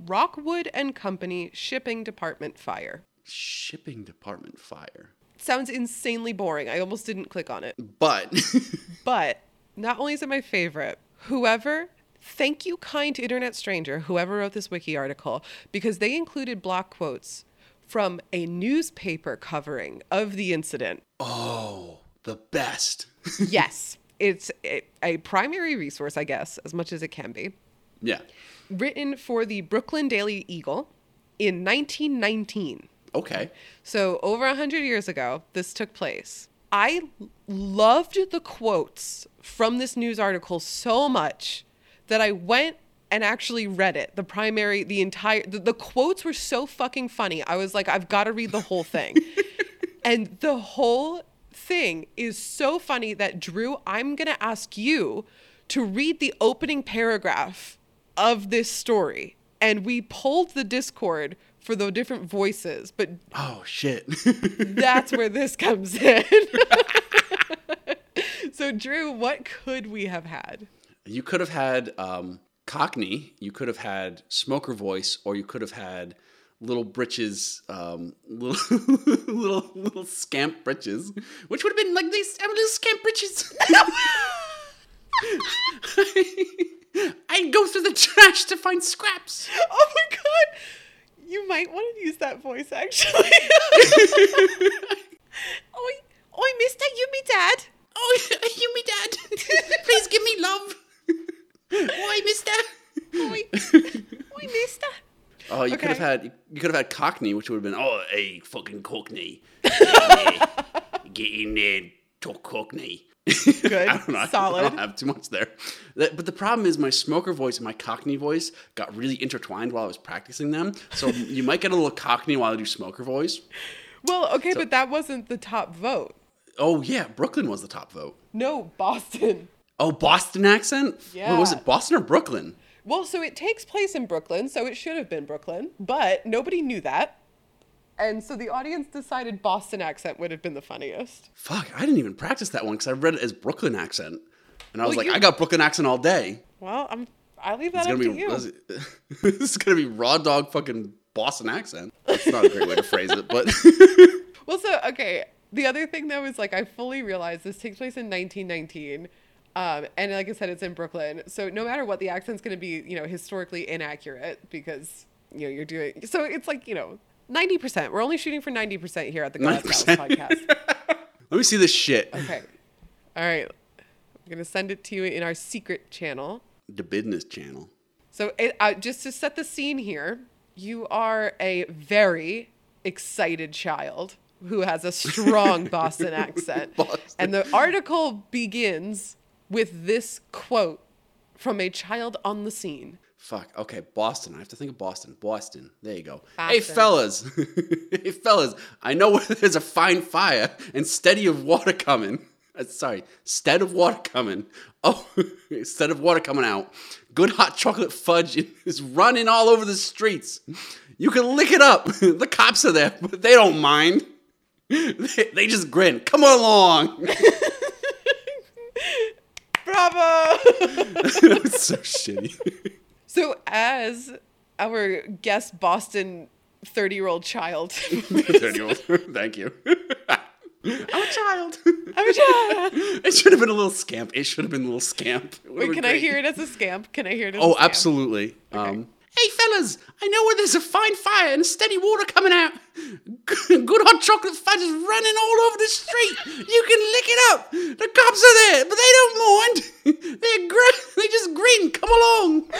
Rockwood and Company shipping department fire. Shipping department fire, Sounds insanely boring. I almost didn't click on it. but But not only is it my favorite, whoever, thank you, kind internet stranger, whoever wrote this wiki article, because they included block quotes from a newspaper covering of the incident. oh, the best. yes, it's a, primary resource, I guess, as much as it can be. yeah. Written for the Brooklyn Daily Eagle in 1919. Okay. So, over 100 years ago, this took place. I loved the quotes from this news article so much that I went and actually read it. The primary, the entire, the, the quotes were so fucking funny. I was like, I've got to read the whole thing. and the whole thing is so funny that, Drew, I'm going to ask you to read the opening paragraph of this story. And we pulled the Discord for the different voices, but Oh shit. that's where this comes in. so, Drew, what could we have had? you could have had um, Cockney. You could have had Smoker Voice, or you could have had Little Britches, um, little little little scamp britches, which would have been like these uh, little scamp britches. I go through the trash to find scraps. Oh my god! You might want to use that voice actually. oi, oi, mister, you me dad. Oh, you me dad. Please give me love. Why, mister? Oi, oi, mister. Oh, you could have had you could have had Cockney, which would have been oh, hey, fucking Cockney, get in there, get in there, talk Cockney. Good. I don't know. I don't- I Solid. don't have too much there. But the problem is my smoker voice and my Cockney voice got really intertwined while I was practicing them. So you might get a little Cockney while I do smoker voice. Well, okay, but that wasn't the top vote. Oh yeah, Brooklyn was the top vote. No, Boston. Oh, Boston accent? Wait, was it Boston or Brooklyn? Well, so it takes place in Brooklyn, so it should have been Brooklyn, but nobody knew that. And so the audience decided Boston accent would have been the funniest. Fuck, I didn't even practice that one because I read it as Brooklyn accent, and I was Well, like, you- I got Brooklyn accent all day. Well, I'm I'll leave that It's up gonna to you. this is gonna be raw dog fucking Boston accent. That's not a great way to phrase it, but Well, so okay. The other thing though is like I fully realize this takes place in 1919, um, and like I said, it's in Brooklyn. So no matter what, the accent's going to be you know historically inaccurate because you know you're doing. So it's like you know 90 percent. We're only shooting for 90 percent here at the House 90%. podcast. let me see this shit. Okay. All right. I'm gonna send it to you in our secret channel. The business channel. So, it, uh, just to set the scene here, you are a very excited child who has a strong Boston accent. Boston. And the article begins with this quote from a child on the scene. Fuck. Okay, Boston. I have to think of Boston. Boston. There you go. Hey, fellas. hey, fellas. I know where there's a fine fire and steady of water coming. Uh, sorry, stead of water coming. Oh, instead of water coming out, good hot chocolate fudge is running all over the streets. You can lick it up. The cops are there, but they don't mind. They, they just grin. Come on along. Bravo! it's so shitty. so, as our guest Boston 30 year old child, 30 year old. Thank you. I'm a child. I'm a child. It should have been a little scamp. It should have been a little scamp. Wait, been can I hear it as a scamp? Can I hear it as a Oh, scamp? absolutely. Um, hey, fellas, I know where there's a fine fire and steady water coming out. Good hot chocolate fudge is running all over the street. You can lick it up. The cops are there, but they don't mind. They're gr- they just grin. Come along.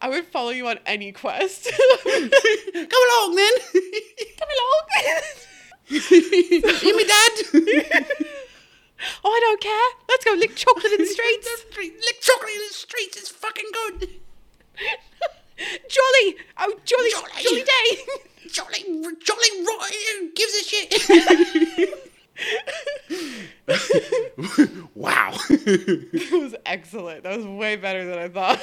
I would follow you on any quest. Come along, then. Come along. you me dad? oh, I don't care. Let's go lick chocolate in the streets. Lick chocolate in the streets. It's fucking good. jolly. Oh, jolly, Jolly. jolly, day. Charlie, Charlie Roy gives a shit. wow. It was excellent. That was way better than I thought.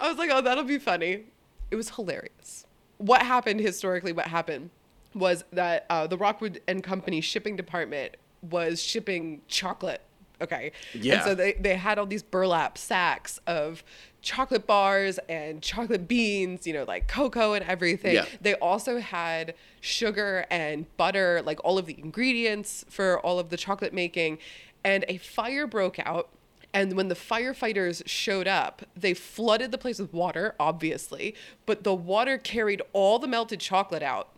I was like, oh, that'll be funny. It was hilarious. What happened historically? What happened was that uh, the Rockwood and Company shipping department was shipping chocolate. Okay. Yeah. And so they, they had all these burlap sacks of chocolate bars and chocolate beans, you know, like cocoa and everything. Yeah. They also had sugar and butter, like all of the ingredients for all of the chocolate making. And a fire broke out. And when the firefighters showed up, they flooded the place with water, obviously, but the water carried all the melted chocolate out.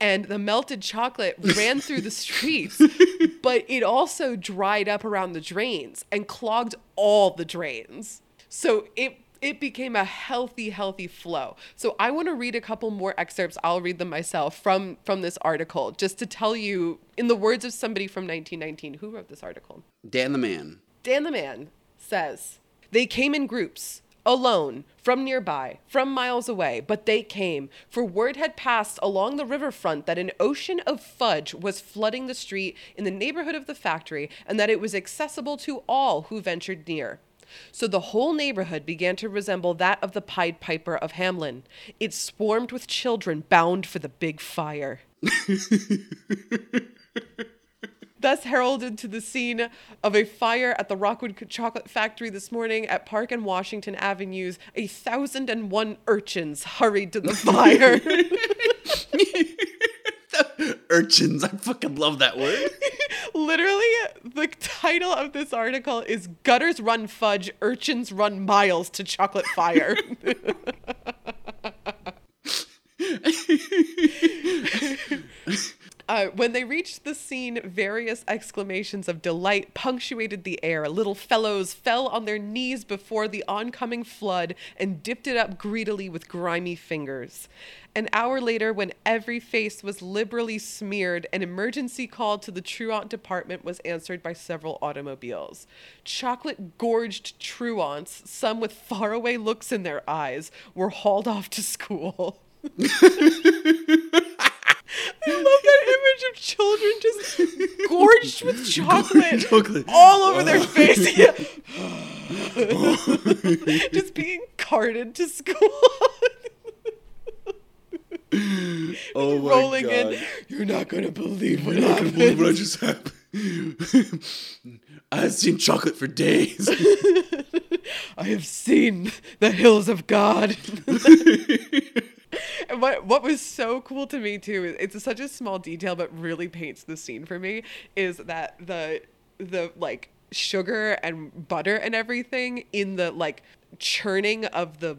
And the melted chocolate ran through the streets, but it also dried up around the drains and clogged all the drains. So it it became a healthy healthy flow. So I want to read a couple more excerpts. I'll read them myself from from this article just to tell you in the words of somebody from 1919 who wrote this article. Dan the man. Dan the man says, They came in groups, alone, from nearby, from miles away, but they came, for word had passed along the riverfront that an ocean of fudge was flooding the street in the neighborhood of the factory and that it was accessible to all who ventured near. So the whole neighborhood began to resemble that of the Pied Piper of Hamelin. It swarmed with children bound for the big fire. thus heralded to the scene of a fire at the Rockwood Chocolate Factory this morning at Park and Washington Avenues. A thousand and one urchins hurried to the fire. Urchins. I fucking love that word. Literally, the title of this article is Gutters Run Fudge, Urchins Run Miles to Chocolate Fire. Uh, when they reached the scene, various exclamations of delight punctuated the air. Little fellows fell on their knees before the oncoming flood and dipped it up greedily with grimy fingers. An hour later, when every face was liberally smeared, an emergency call to the Truant department was answered by several automobiles. Chocolate gorged truants, some with faraway looks in their eyes, were hauled off to school. I love of children just gorged with chocolate, Chocolate. all over their face. Yeah. just being carted to school. Oh my rolling god. in. You're not gonna believe what I can't happened. believe what just happened. I have seen chocolate for days. I have seen the hills of God. And what what was so cool to me too is it's such a small detail but really paints the scene for me is that the the like sugar and butter and everything in the like churning of the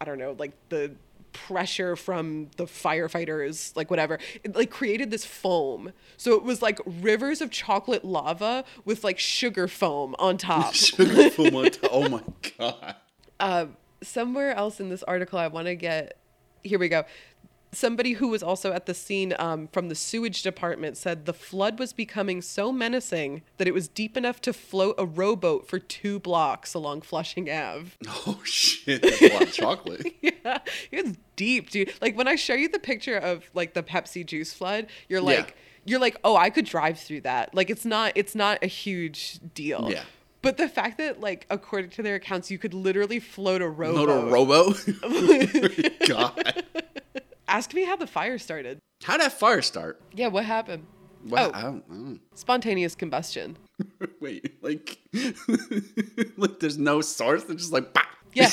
I don't know like the pressure from the firefighters like whatever it like created this foam so it was like rivers of chocolate lava with like sugar foam on top Sugar foam on top. Oh my god. uh, somewhere else in this article, I want to get. Here we go. Somebody who was also at the scene um, from the sewage department said the flood was becoming so menacing that it was deep enough to float a rowboat for two blocks along Flushing Ave. Oh shit. That's a lot of chocolate. yeah, it's deep, dude. Like when I show you the picture of like the Pepsi juice flood, you're like, you're like, oh, I could drive through that. Like it's not, it's not a huge deal. Yeah. But the fact that, like, according to their accounts, you could literally float a rowboat. Float a robo. god. Ask me how the fire started. How'd that fire start? Yeah, what happened? Wow. Oh. I don't, I don't- Spontaneous combustion. Wait, like, like there's no source. They're just like, bah. Yeah.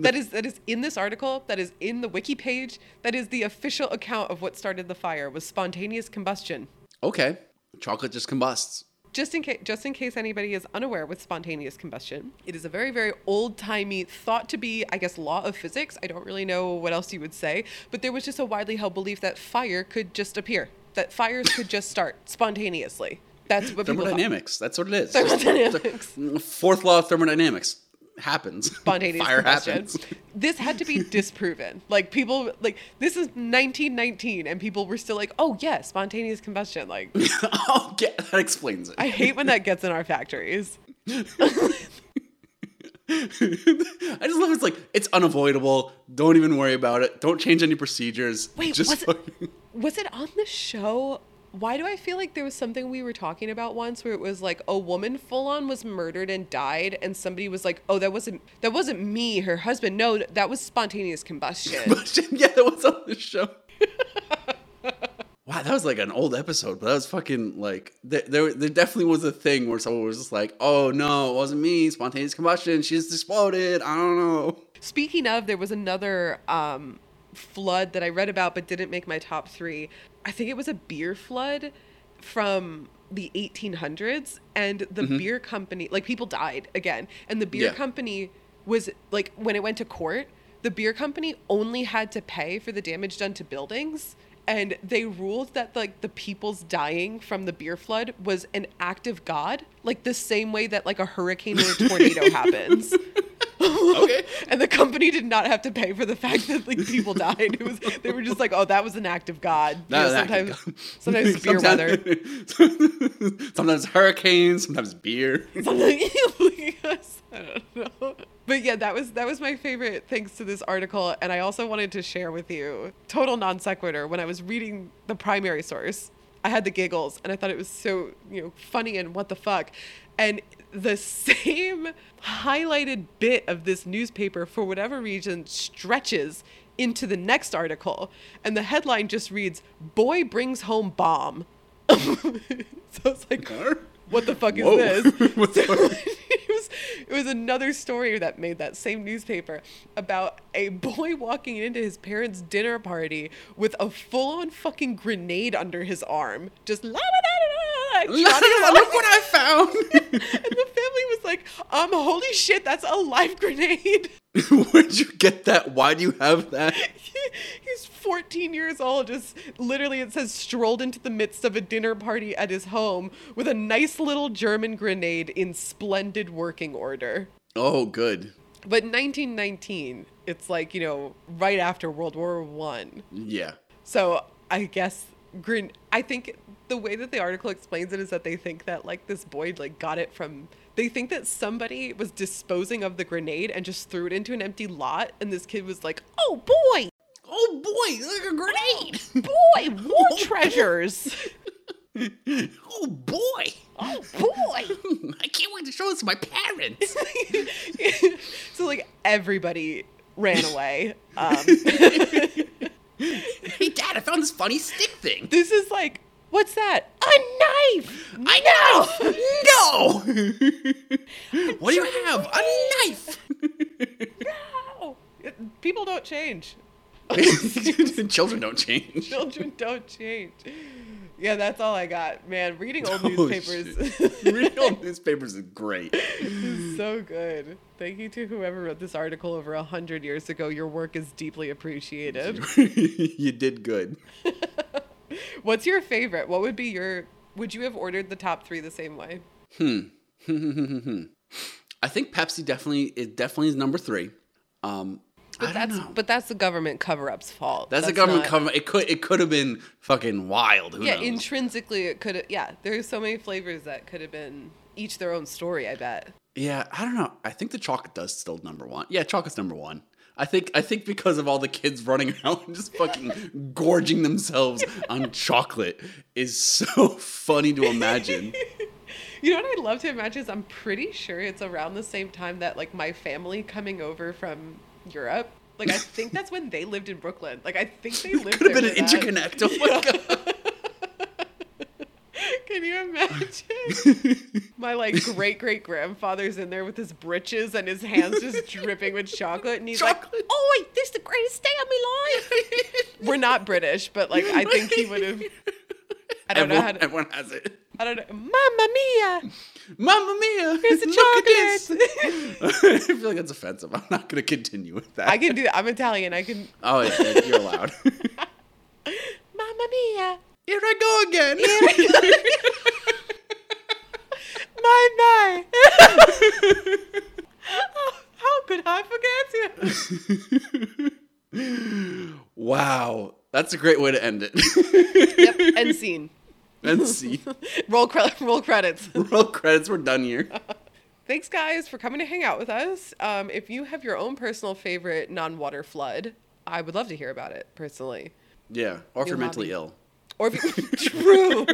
that is that is in this article, that is in the wiki page, that is the official account of what started the fire was spontaneous combustion. okay. Chocolate just combusts. Just in case just in case anybody is unaware with spontaneous combustion, it is a very very old-timey thought to be, I guess, law of physics. I don't really know what else you would say, but there was just a widely held belief that fire could just appear. That fires could just start spontaneously. That's what. Thermodynamics. That's what it is. Thermodynamics. Fourth law of thermodynamics happens. spontaneous Fire combustion. happens. This had to be disproven. Like people, like this is 1919, and people were still like, "Oh yeah, spontaneous combustion." Like oh, yeah, that explains it. I hate when that gets in our factories. I just love it's like it's unavoidable. Don't even worry about it. Don't change any procedures. Wait, just was it- Was it on the show? Why do I feel like there was something we were talking about once where it was like a woman full on was murdered and died and somebody was like, "Oh, that wasn't that wasn't me, her husband. No, that was spontaneous combustion." yeah, that was on the show. wow, that was like an old episode, but that was fucking like there, there. There definitely was a thing where someone was just like, "Oh no, it wasn't me. Spontaneous combustion. She just exploded. I don't know." Speaking of, there was another um, flood that I read about but didn't make my top three. I think it was a beer flood from the 1800s, and the mm-hmm. beer company, like people died again, and the beer Yeah. company was like, when it went to court, the beer company only had to pay for the damage done to buildings. And they ruled that like the people's dying from the beer flood was an act of God, like the same way that like a hurricane or a tornado happens. Okay. and the company did not have to pay for the fact that like people died. It was they were just like, oh, that was an act of God. You know, sometimes, could sometimes beer weather. Sometimes, sometimes hurricanes. Sometimes beer. Sometimes, I don't know. But yeah, that was that was my favorite thanks to this article, and I also wanted to share with you total non sequitur. When I was reading the primary source, I had the giggles, and I thought it was so you know funny and what the fuck, and the same highlighted bit of this newspaper for whatever reason stretches into the next article, and the headline just reads "Boy brings home bomb." so it's like what? the fuck is this? So it was it was another story that made that same newspaper about a boy walking into his parents' dinner party with a full-on fucking grenade under his arm, just la la la Look what I found. and the family was like, um, holy shit, that's a live grenade. Where'd you get that? Why do you have that? He's 14 years old. Just literally, it says strolled into the midst of a dinner party at his home with a nice little German grenade in splendid working order. Oh, good. But 1919, it's like you know, right after World War One. Yeah. So I guess gren. I think the way that the article explains it is that they think that like this boy like got it from. They think that somebody was disposing of the grenade and just threw it into an empty lot, and this kid was like, "Oh boy, Oh boy, like a grenade. boy, war treasures." oh boy. Oh boy. I can't wait to show this to my parents. so like everybody ran away. Um, hey, Dad, I found this funny stick thing. this is like, what's that? A knife. I know. no. what do you have? A knife. No. People don't change. Children don't change. Children don't change. Yeah, that's all I got. Man, reading old Oh, newspapers. Reading old newspapers is great. is so good. Thank you to whoever wrote this article over a hundred years ago. Your work is deeply appreciated. you did good. What's your favorite? What would be your? Would you have ordered the top three the same way? Hmm. I think Pepsi definitely it definitely is number three. Um, But that's know. but that's the government cover up's fault. That's, a government not- cover. It could it could have been fucking wild. Who Yeah, knows? intrinsically it could have. Yeah, there's so many flavors that could have been each their own story. I bet. yeah, I don't know. I think the chocolate does still number one. Yeah, chocolate's number one. I think I think because of all the kids running around and just fucking gorging themselves on chocolate is so funny to imagine. You know what I'd love to imagine is I'm pretty sure it's around the same time that like my family coming over from Europe. Like I think that's when they lived in Brooklyn. Like I think they lived. Could have been an that. interconnect. Oh my god. Can you imagine? My like great great grandfather's in there with his breeches and his hands just dripping with chocolate, and he's Chocolate. like, "Oh, wait, this is the greatest day of my life." We're not British, but like I think he would have. I don't know how to. everyone has it. I don't know. Mamma mia! Mamma mia! Here's the look at this. chocolate. I feel like that's offensive. I'm not going to continue with that. I can do. that. I'm Italian. I can. Oh, yeah, you're allowed. Mamma mia! Here I go again. My my! Oh, How could I forget you? wow, that's a great way to end it. yep. End scene. and see, Roll cre- roll credits. roll credits. We're done here. thanks guys for coming to hang out with us. Um, if you have your own personal favorite non-water flood, I would love to hear about it personally. Yeah, or if you're mentally ill. Or if you, true.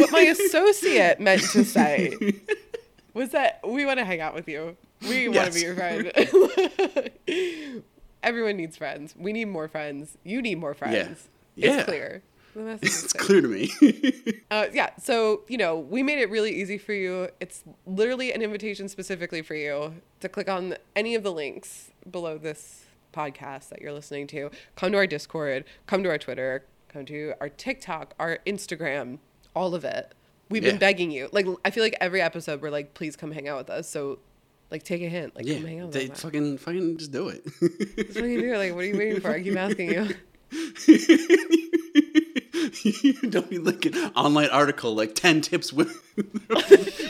what my associate meant to say was that we want to hang out with you. We want to be your friend. Everyone needs friends. We need more friends. You need more friends. Yeah. It's clear. Message is It's clear. clear to me. Uh, yeah, so you know, we made it really easy for you. It's literally an invitation specifically for you to click on any of the links below this podcast that you're listening to. Come to our Discord, come to our Twitter, come to our TikTok, our Instagram, all of it. We've been begging you. Like, I feel like every episode we're like, please come hang out with us. So, like, take a hint. Like, yeah, come hang out with they us. fucking fucking just do it. What do do? Like, what are you waiting for? I keep asking you. you don't be like an online article like 10 tips with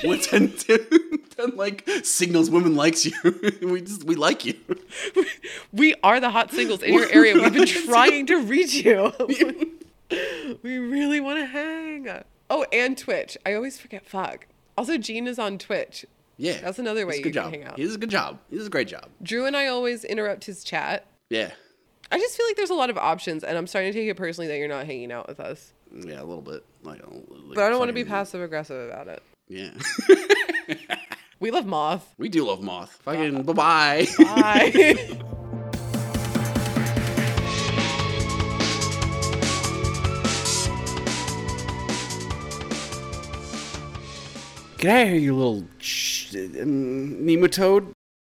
what 10 tips 10 like signals women likes you we just we like you We are the hot singles in your area. We've been trying to reach you. we really want to hang. Oh, and Twitch. I always forget. Fuck. Also, Gene is on Twitch. yeah That's another way you good can job hang out. he does a good job he does a great job Drew and I always interrupt his chat. yeah I just feel like there's a lot of options, and I'm starting to take it personally that you're not hanging out with us. yeah a little bit like, like But I don't want to be passive aggressive about it. yeah We love Moth. we do love moth fucking bye-bye Bye. get out of here you little sh- um, nematode